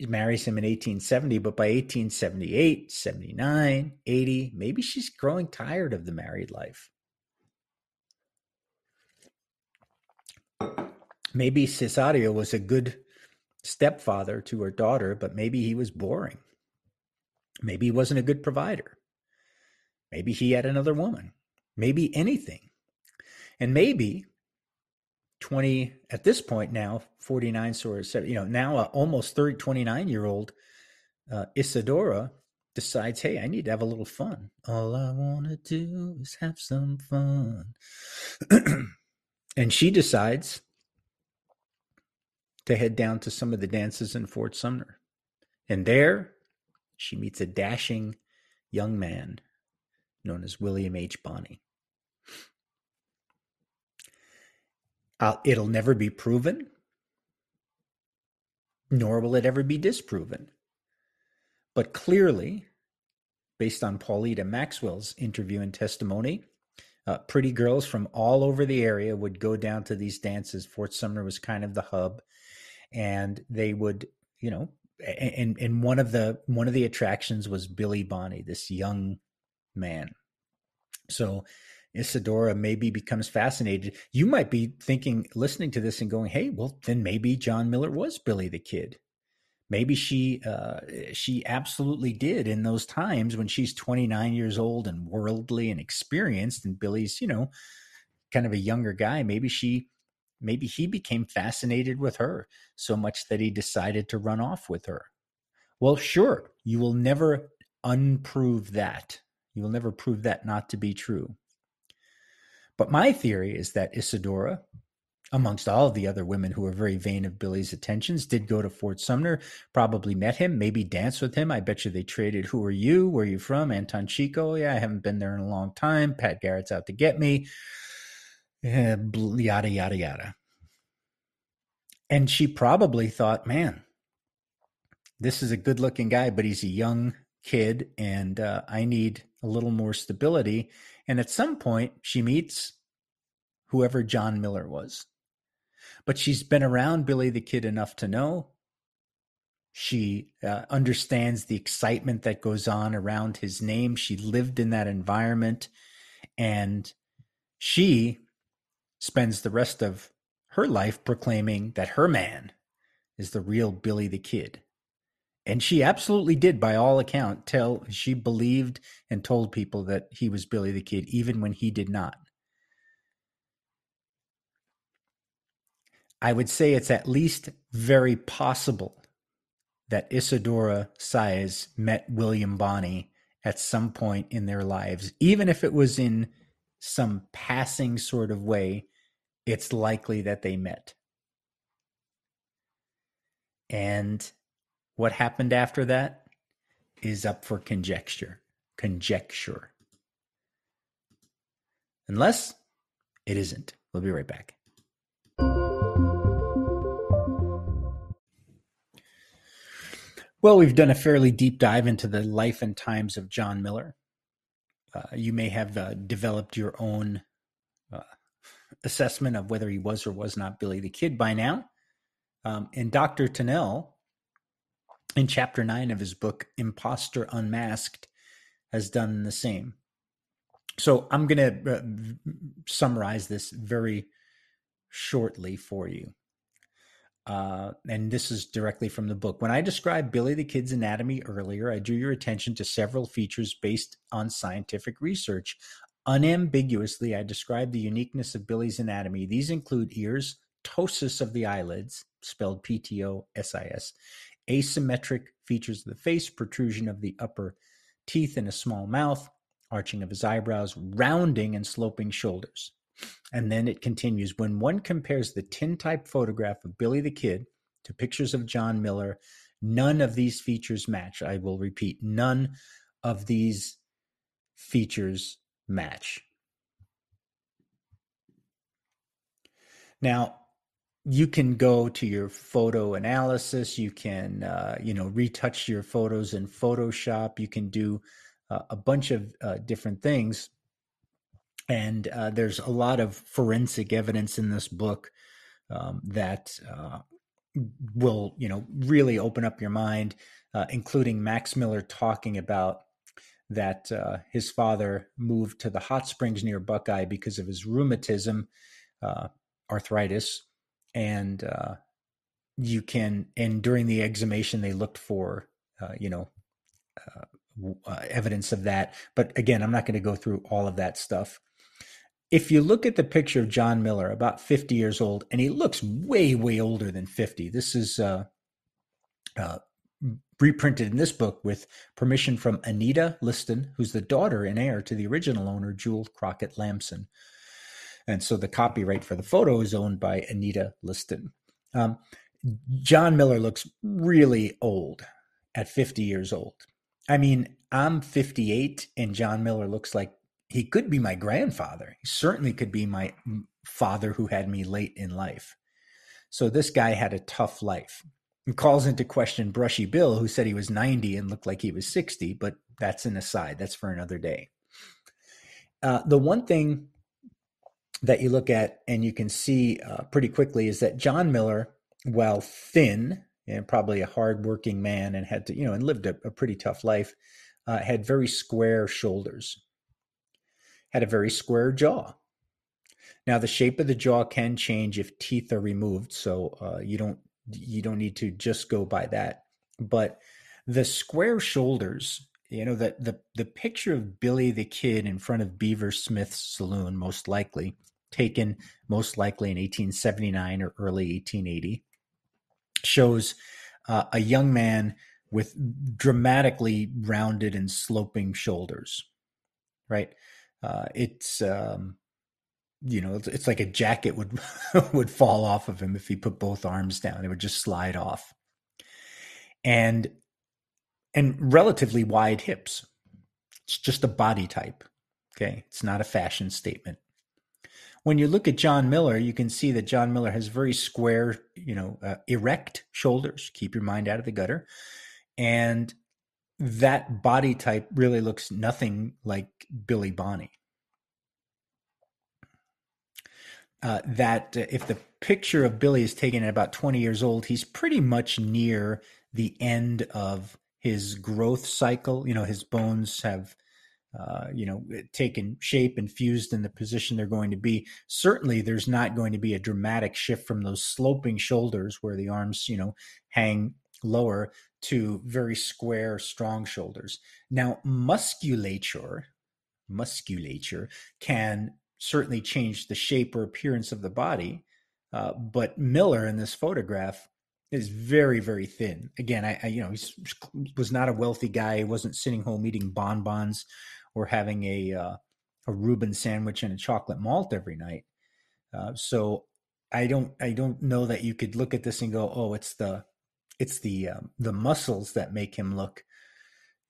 Speaker 1: marries him in 1870. But by 1878, 79, 80, maybe she's growing tired of the married life. Maybe Cesario was a good stepfather to her daughter, but maybe he was boring. Maybe he wasn't a good provider. Maybe he had another woman maybe anything. And maybe 20 at this point now 49 or you know now almost 30 29 year old uh, isadora decides hey i need to have a little fun. All i want to do is have some fun. And she decides to head down to some of the dances in fort sumner. And there she meets a dashing young man known as william h. Bonney Uh, it'll never be proven, nor will it ever be disproven. But clearly, based on Paulita Maxwell's interview and testimony, uh, pretty girls from all over the area would go down to these dances. Fort Sumner was kind of the hub, and they would, you know, and and one of the one of the attractions was Billy Bonney, this young man. So Isadora maybe becomes fascinated. You might be thinking, listening to this and going, "Hey, well, then maybe John Miller was Billy the Kid. Maybe she uh, she absolutely did in those times when she's 29 years old and worldly and experienced, and Billy's, you know, kind of a younger guy. Maybe she, maybe he became fascinated with her so much that he decided to run off with her. Well, sure, you will never unprove that. You will never prove that not to be true. But my theory is that Isadora, amongst all of the other women who were very vain of Billy's attentions, did go to Fort Sumner, probably met him, maybe danced with him. I bet you they traded who are you? Where are you from? Anton Chico. Yeah, I haven't been there in a long time. Pat Garrett's out to get me. Yeah, yada, yada, yada. And she probably thought, man, this is a good looking guy, but he's a young kid and uh, I need a little more stability. And at some point, she meets whoever John Miller was. But she's been around Billy the Kid enough to know. She uh, understands the excitement that goes on around his name. She lived in that environment. And she spends the rest of her life proclaiming that her man is the real Billy the Kid. And she absolutely did, by all account, tell she believed and told people that he was Billy the Kid, even when he did not. I would say it's at least very possible that Isadora Saez met William Bonney at some point in their lives, even if it was in some passing sort of way, it's likely that they met. And what happened after that is up for conjecture. Conjecture. Unless it isn't. We'll be right back. Well, we've done a fairly deep dive into the life and times of John Miller. Uh, you may have uh, developed your own uh, assessment of whether he was or was not Billy the Kid by now. Um, and Dr. Tunnell, in chapter nine of his book, Imposter Unmasked, has done the same. So I'm going to uh, summarize this very shortly for you uh, and this is directly from the book. When I described Billy the Kid's anatomy earlier, I drew your attention to several features based on scientific research. Unambiguously, I described the uniqueness of Billy's anatomy. These include ears, ptosis of the eyelids, spelled P T O S I S, asymmetric features of the face, protrusion of the upper teeth in a small mouth, arching of his eyebrows, rounding and sloping shoulders. And then it continues when one compares the tintype photograph of Billy the Kid to pictures of John Miller, none of these features match. I will repeat, none of these features match. Now, you can go to your photo analysis. You can, uh, you know, retouch your photos in Photoshop. You can do uh, a bunch of uh, different things and uh, there's a lot of forensic evidence in this book um, that uh, will you know really open up your mind uh, including max miller talking about that his father moved to the hot springs near buckeye because of his rheumatism arthritis and uh, you can and during the exhumation they looked for you know evidence of that but again i'm not going to go through all of that stuff if you look at the picture of John Miller, about 50 years old, and he looks way, way older than 50. This is uh, uh, reprinted in this book with permission from Anita Liston, who's the daughter and heir to the original owner, Jewel Crockett Lamson. And so the copyright for the photo is owned by Anita Liston. Um, John Miller looks really old at 50 years old. I mean, I'm 58 and John Miller looks like he could be my grandfather. He certainly could be my father who had me late in life. So this guy had a tough life. He calls into question Brushy Bill, who said he was 90 and looked like he was 60, but that's an aside. That's for another day. Uh, the one thing that you look at and you can see uh, pretty quickly is that John Miller, while thin and probably a hardworking man and had to, you know, and lived a, a pretty tough life, uh, had very square shoulders had a very square jaw. Now the shape of the jaw can change if teeth are removed, so uh, you don't you don't need to just go by that. But the square shoulders, you know, that the the picture of Billy the Kid in front of Beaver Smith's saloon, most likely taken most likely in 1879 or early 1880, shows uh, a young man with dramatically rounded and sloping shoulders, right? uh, it's um, you know it's, it's like a jacket would would fall off of him if he put both arms down it would just slide off and and relatively wide hips it's just a body type okay it's not a fashion statement when you look at John Miller, you can see that John Miller has very square, you know, uh, erect shoulders. Keep your mind out of the gutter. And that body type really looks nothing like Billy Bonney. Uh, that uh, if the picture of Billy is taken at about 20 years old, he's pretty much near the end of his growth cycle. You know, his bones have uh, you know, taken shape and fused in the position they're going to be. Certainly, there's not going to be a dramatic shift from those sloping shoulders where the arms, you know, hang lower to very square, strong shoulders. Now, musculature, musculature can certainly change the shape or appearance of the body, uh, but Miller in this photograph is very very thin. Again, I, I you know he was not a wealthy guy. He wasn't sitting home eating bonbons or having a uh, a Reuben sandwich and a chocolate malt every night. Uh, so I don't I don't know that you could look at this and go, oh, it's the it's the um, the muscles that make him look,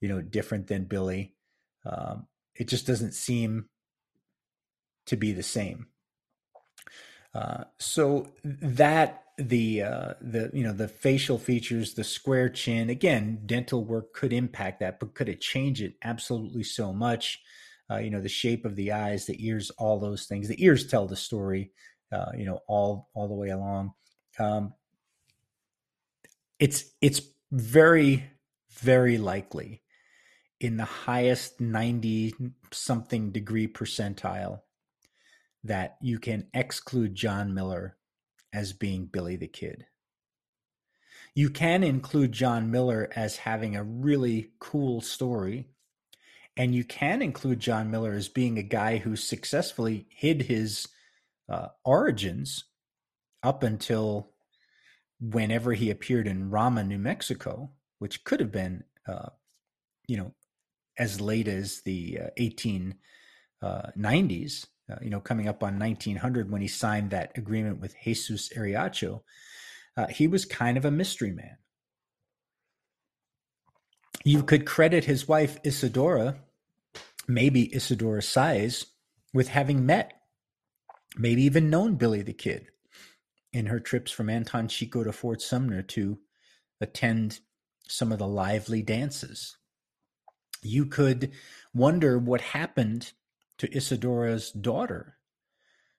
Speaker 1: you know, different than Billy. Um, it just doesn't seem to be the same. So that the uh, the you know the facial features, the square chin. Again, dental work could impact that, but could it change it? Absolutely, so much. Uh, you know, the shape of the eyes, the ears, all those things. The ears tell the story. Uh, you know, all all the way along. Um, it's it's very very likely in the highest 90 something degree percentile that you can exclude John Miller as being Billy the Kid. You can include John Miller as having a really cool story. And you can include John Miller as being a guy who successfully hid his uh, origins up until whenever he appeared in Ramah, New Mexico, which could have been, uh, you know, as late as the uh, 1890s uh, you know, coming up on 1900 when he signed that agreement with Jesus Ariacho, uh, he was kind of a mystery man. You could credit his wife Isadora, maybe Isadora Saez, with having met, maybe even known Billy the Kid in her trips from Anton Chico to Fort Sumner to attend some of the lively dances. You could wonder what happened to Isadora's daughter,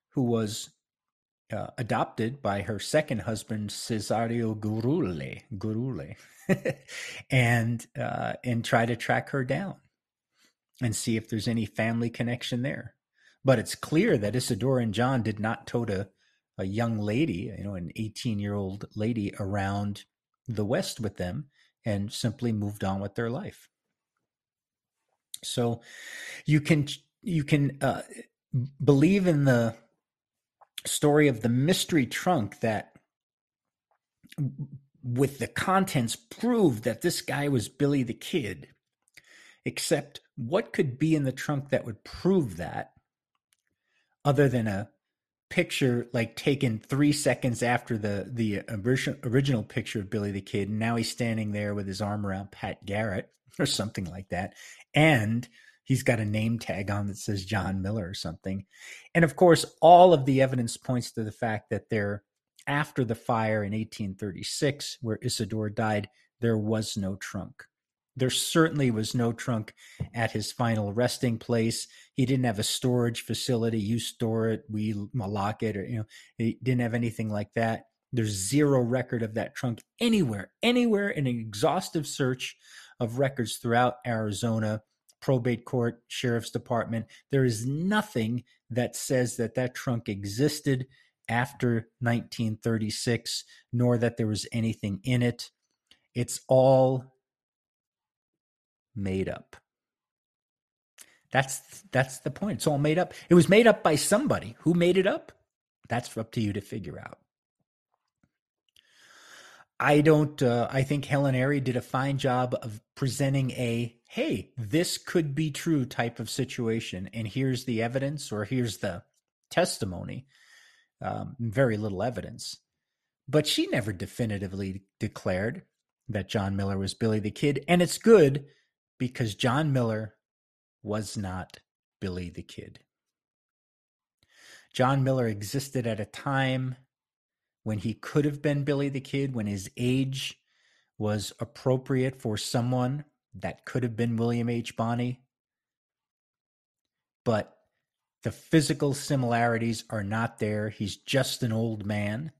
Speaker 1: who was uh, adopted by her second husband Cesario Gurule, Gurule, and uh, and try to track her down and see if there's any family connection there. But it's clear that Isadora and John did not tote a, a young lady, you know, an 18 year old lady around the West with them and simply moved on with their life. So you can you can uh, believe in the story of the mystery trunk that with the contents proved that this guy was Billy the Kid. Except what could be in the trunk that would prove that other than a picture like taken three seconds after the the original original picture of Billy the Kid, and now he's standing there with his arm around Pat Garrett or something like that, and he's got a name tag on that says John Miller or something. And of course, all of the evidence points to the fact that there, after the fire in 1836, where Isidore died, there was no trunk. There certainly was no trunk at his final resting place. He didn't have a storage facility. You store it, we lock it, or you know, he didn't have anything like that. There's zero record of that trunk anywhere, anywhere in an exhaustive search of records throughout Arizona probate court, sheriff's department. There is nothing that says that that trunk existed after 1936, nor that there was anything in it. It's all made up. That's that's the point. It's all made up. It was made up by somebody. Who made it up? That's up to you to figure out. I don't. Uh, I think Helen Airy did a fine job of presenting a "Hey, this could be true" type of situation, and here's the evidence, or here's the testimony. Um, very little evidence, but she never definitively declared that John Miller was Billy the Kid, and it's good because John Miller was not Billy the Kid. John Miller existed at a time when he could have been Billy the Kid, when his age was appropriate for someone that could have been William H. Bonney. But the physical similarities are not there. He's just an old man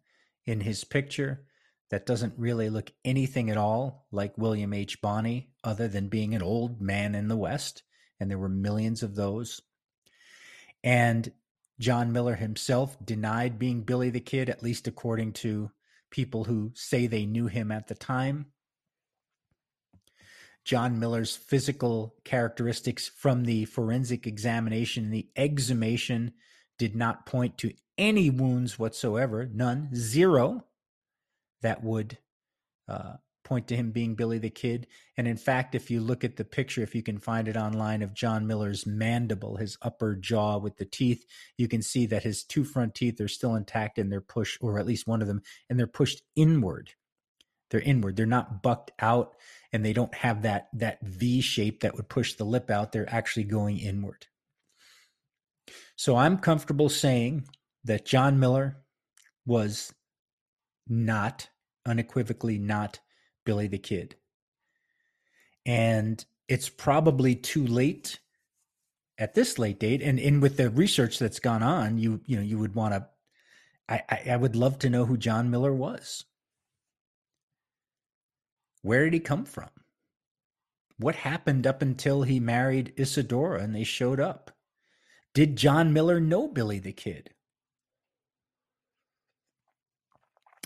Speaker 1: in his picture that doesn't really look anything at all like William H. Bonney, other than being an old man in the West and there were millions of those. And John Miller himself denied being Billy the Kid, at least according to people who say they knew him at the time. John Miller's physical characteristics from the forensic examination, the exhumation did not point to any wounds whatsoever, none, zero, that would uh, point to him being Billy the Kid. And in fact, if you look at the picture, if you can find it online of John Miller's mandible, his upper jaw with the teeth, you can see that his two front teeth are still intact and they're pushed, or at least one of them, and they're pushed inward. They're inward. They're not bucked out and they don't have that that V shape that would push the lip out. They're actually going inward. So I'm comfortable saying that John Miller was not, unequivocally not Billy the Kid. And it's probably too late at this late date. And in with the research that's gone on, you you know, you would want to I, I, I would love to know who John Miller was. Where did he come from? What happened up until he married Isadora and they showed up? Did John Miller know Billy the Kid?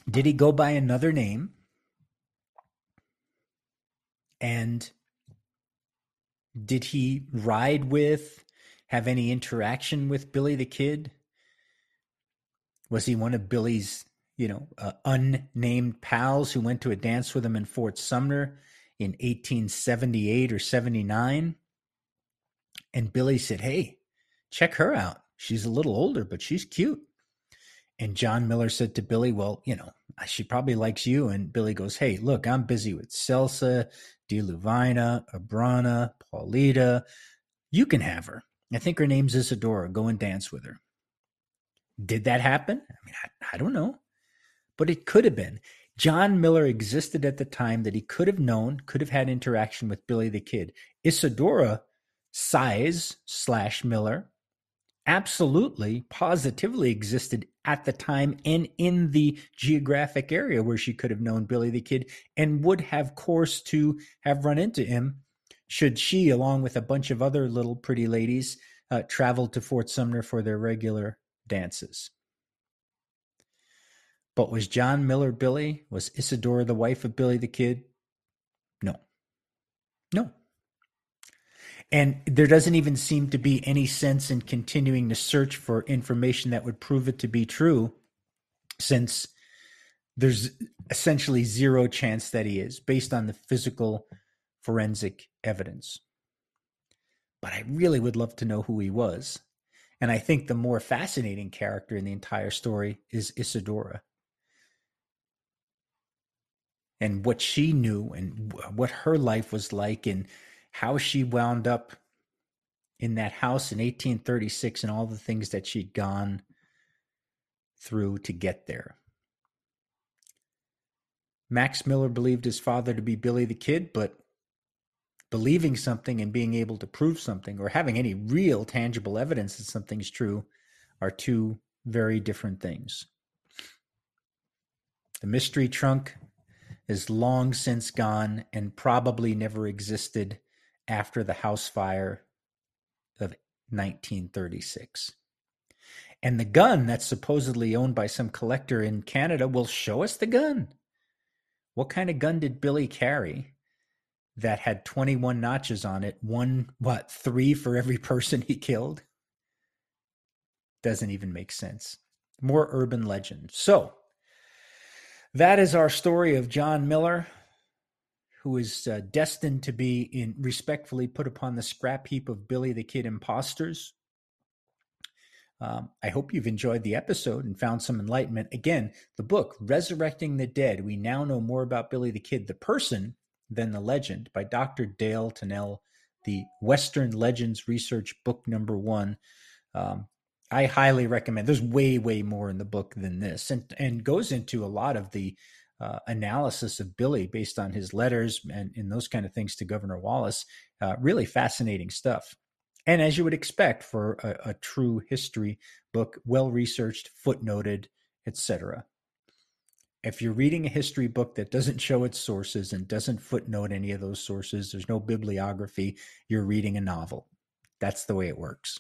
Speaker 1: Did he go by another name? And did he ride with, have any interaction with Billy the Kid? Was he one of Billy's, you know, uh, unnamed pals who went to a dance with him in Fort Sumner in 1878 or 79? And Billy said, Hey, check her out. She's a little older, but she's cute. And John Miller said to Billy, Well, you know, she probably likes you. And Billy goes, Hey, look, I'm busy with Celsa, Deluvina, Abrana, Paulita. You can have her. I think her name's Isadora. Go and dance with her. Did that happen? I mean, I, I don't know, but it could have been. John Miller existed at the time that he could have known, could have had interaction with Billy the Kid. Isadora Saez slash Miller absolutely, positively existed at the time and in the geographic area where she could have known Billy the Kid and would have course to have run into him should she, along with a bunch of other little pretty ladies, uh, travel to Fort Sumner for their regular dances. But was John Miller Billy? Was Isadora the wife of Billy the Kid? No. No. And there doesn't even seem to be any sense in continuing to search for information that would prove it to be true, since there's essentially zero chance that he is based on the physical forensic evidence. But I really would love to know who he was. And I think the more fascinating character in the entire story is Isadora. And what she knew and what her life was like and how she wound up in that house in 1836 and all the things that she'd gone through to get there. Max Miller believed his father to be Billy the Kid, but believing something and being able to prove something or having any real tangible evidence that something's true are two very different things. The mystery trunk is long since gone and probably never existed after the house fire of 1936. And the gun that's supposedly owned by some collector in Canada will show us the gun. What kind of gun did Billy carry that had 21 notches on it? One, what, three for every person he killed? Doesn't even make sense. More urban legend. So, that is our story of John Miller who is uh, destined to be in respectfully put upon the scrap heap of Billy the Kid imposters. Um, I hope you've enjoyed the episode and found some enlightenment. Again, the book, Resurrecting the Dead, we now know more about Billy the Kid, the person, than the legend, by Dr. Dale Tunnell, the Western Legends Research book number one. Um, I highly recommend. There's way, way more in the book than this, and and goes into a lot of the uh, analysis of Billy based on his letters and, and those kind of things to Governor Wallace. Uh, really fascinating stuff. And as you would expect for a, a true history book, well researched, footnoted, etc. If you're reading a history book that doesn't show its sources and doesn't footnote any of those sources, there's no bibliography, you're reading a novel. That's the way it works.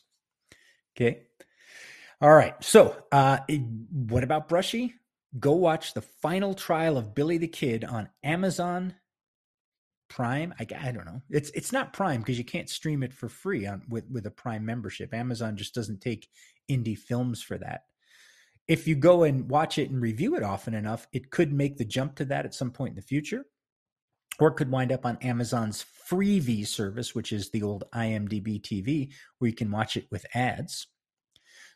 Speaker 1: Okay. All right. So, uh, what about Brushy? Go watch the final trial of Billy the Kid on Amazon Prime. I, I don't know. It's it's not Prime because you can't stream it for free on with with a Prime membership. Amazon just doesn't take indie films for that. If you go and watch it and review it often enough, it could make the jump to that at some point in the future, or it could wind up on Amazon's Freevee service, which is the old IMDb TV, where you can watch it with ads.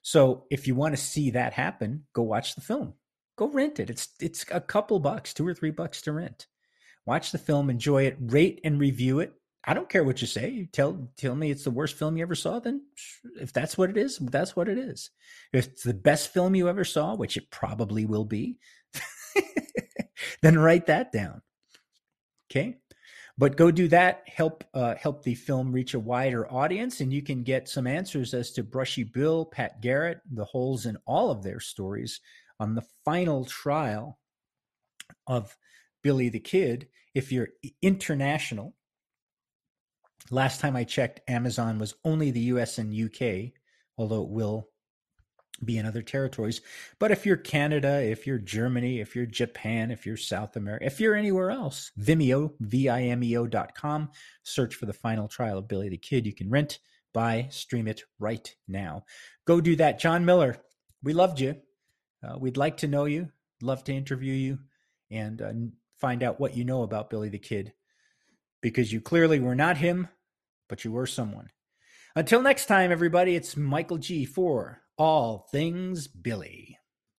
Speaker 1: So if you want to see that happen, go watch the film. Go rent it. It's it's a couple bucks, two or three bucks to rent watch the film, enjoy it, rate and review it. I don't care what you say. You tell tell me it's the worst film you ever saw. Then, if that's what it is, that's what it is. If it's the best film you ever saw, which it probably will be, then write that down. Okay, but go do that. Help uh, help the film reach a wider audience, and you can get some answers as to Brushy Bill, Pat Garrett, the holes in all of their stories on the final trial of Billy the Kid. If you're international, last time I checked, Amazon was only the US and UK, although it will be in other territories. But if you're Canada, if you're Germany, if you're Japan, if you're South America, if you're anywhere else, Vimeo, V-I-M-E-O dot com, search for the final trial of Billy the Kid. You can rent, buy, stream it right now. Go do that. John Miller, we loved you. Uh, we'd like to know you, love to interview you, and uh, find out what you know about Billy the Kid because you clearly were not him, but you were someone. Until next time, everybody, it's Michael G for All Things Billy.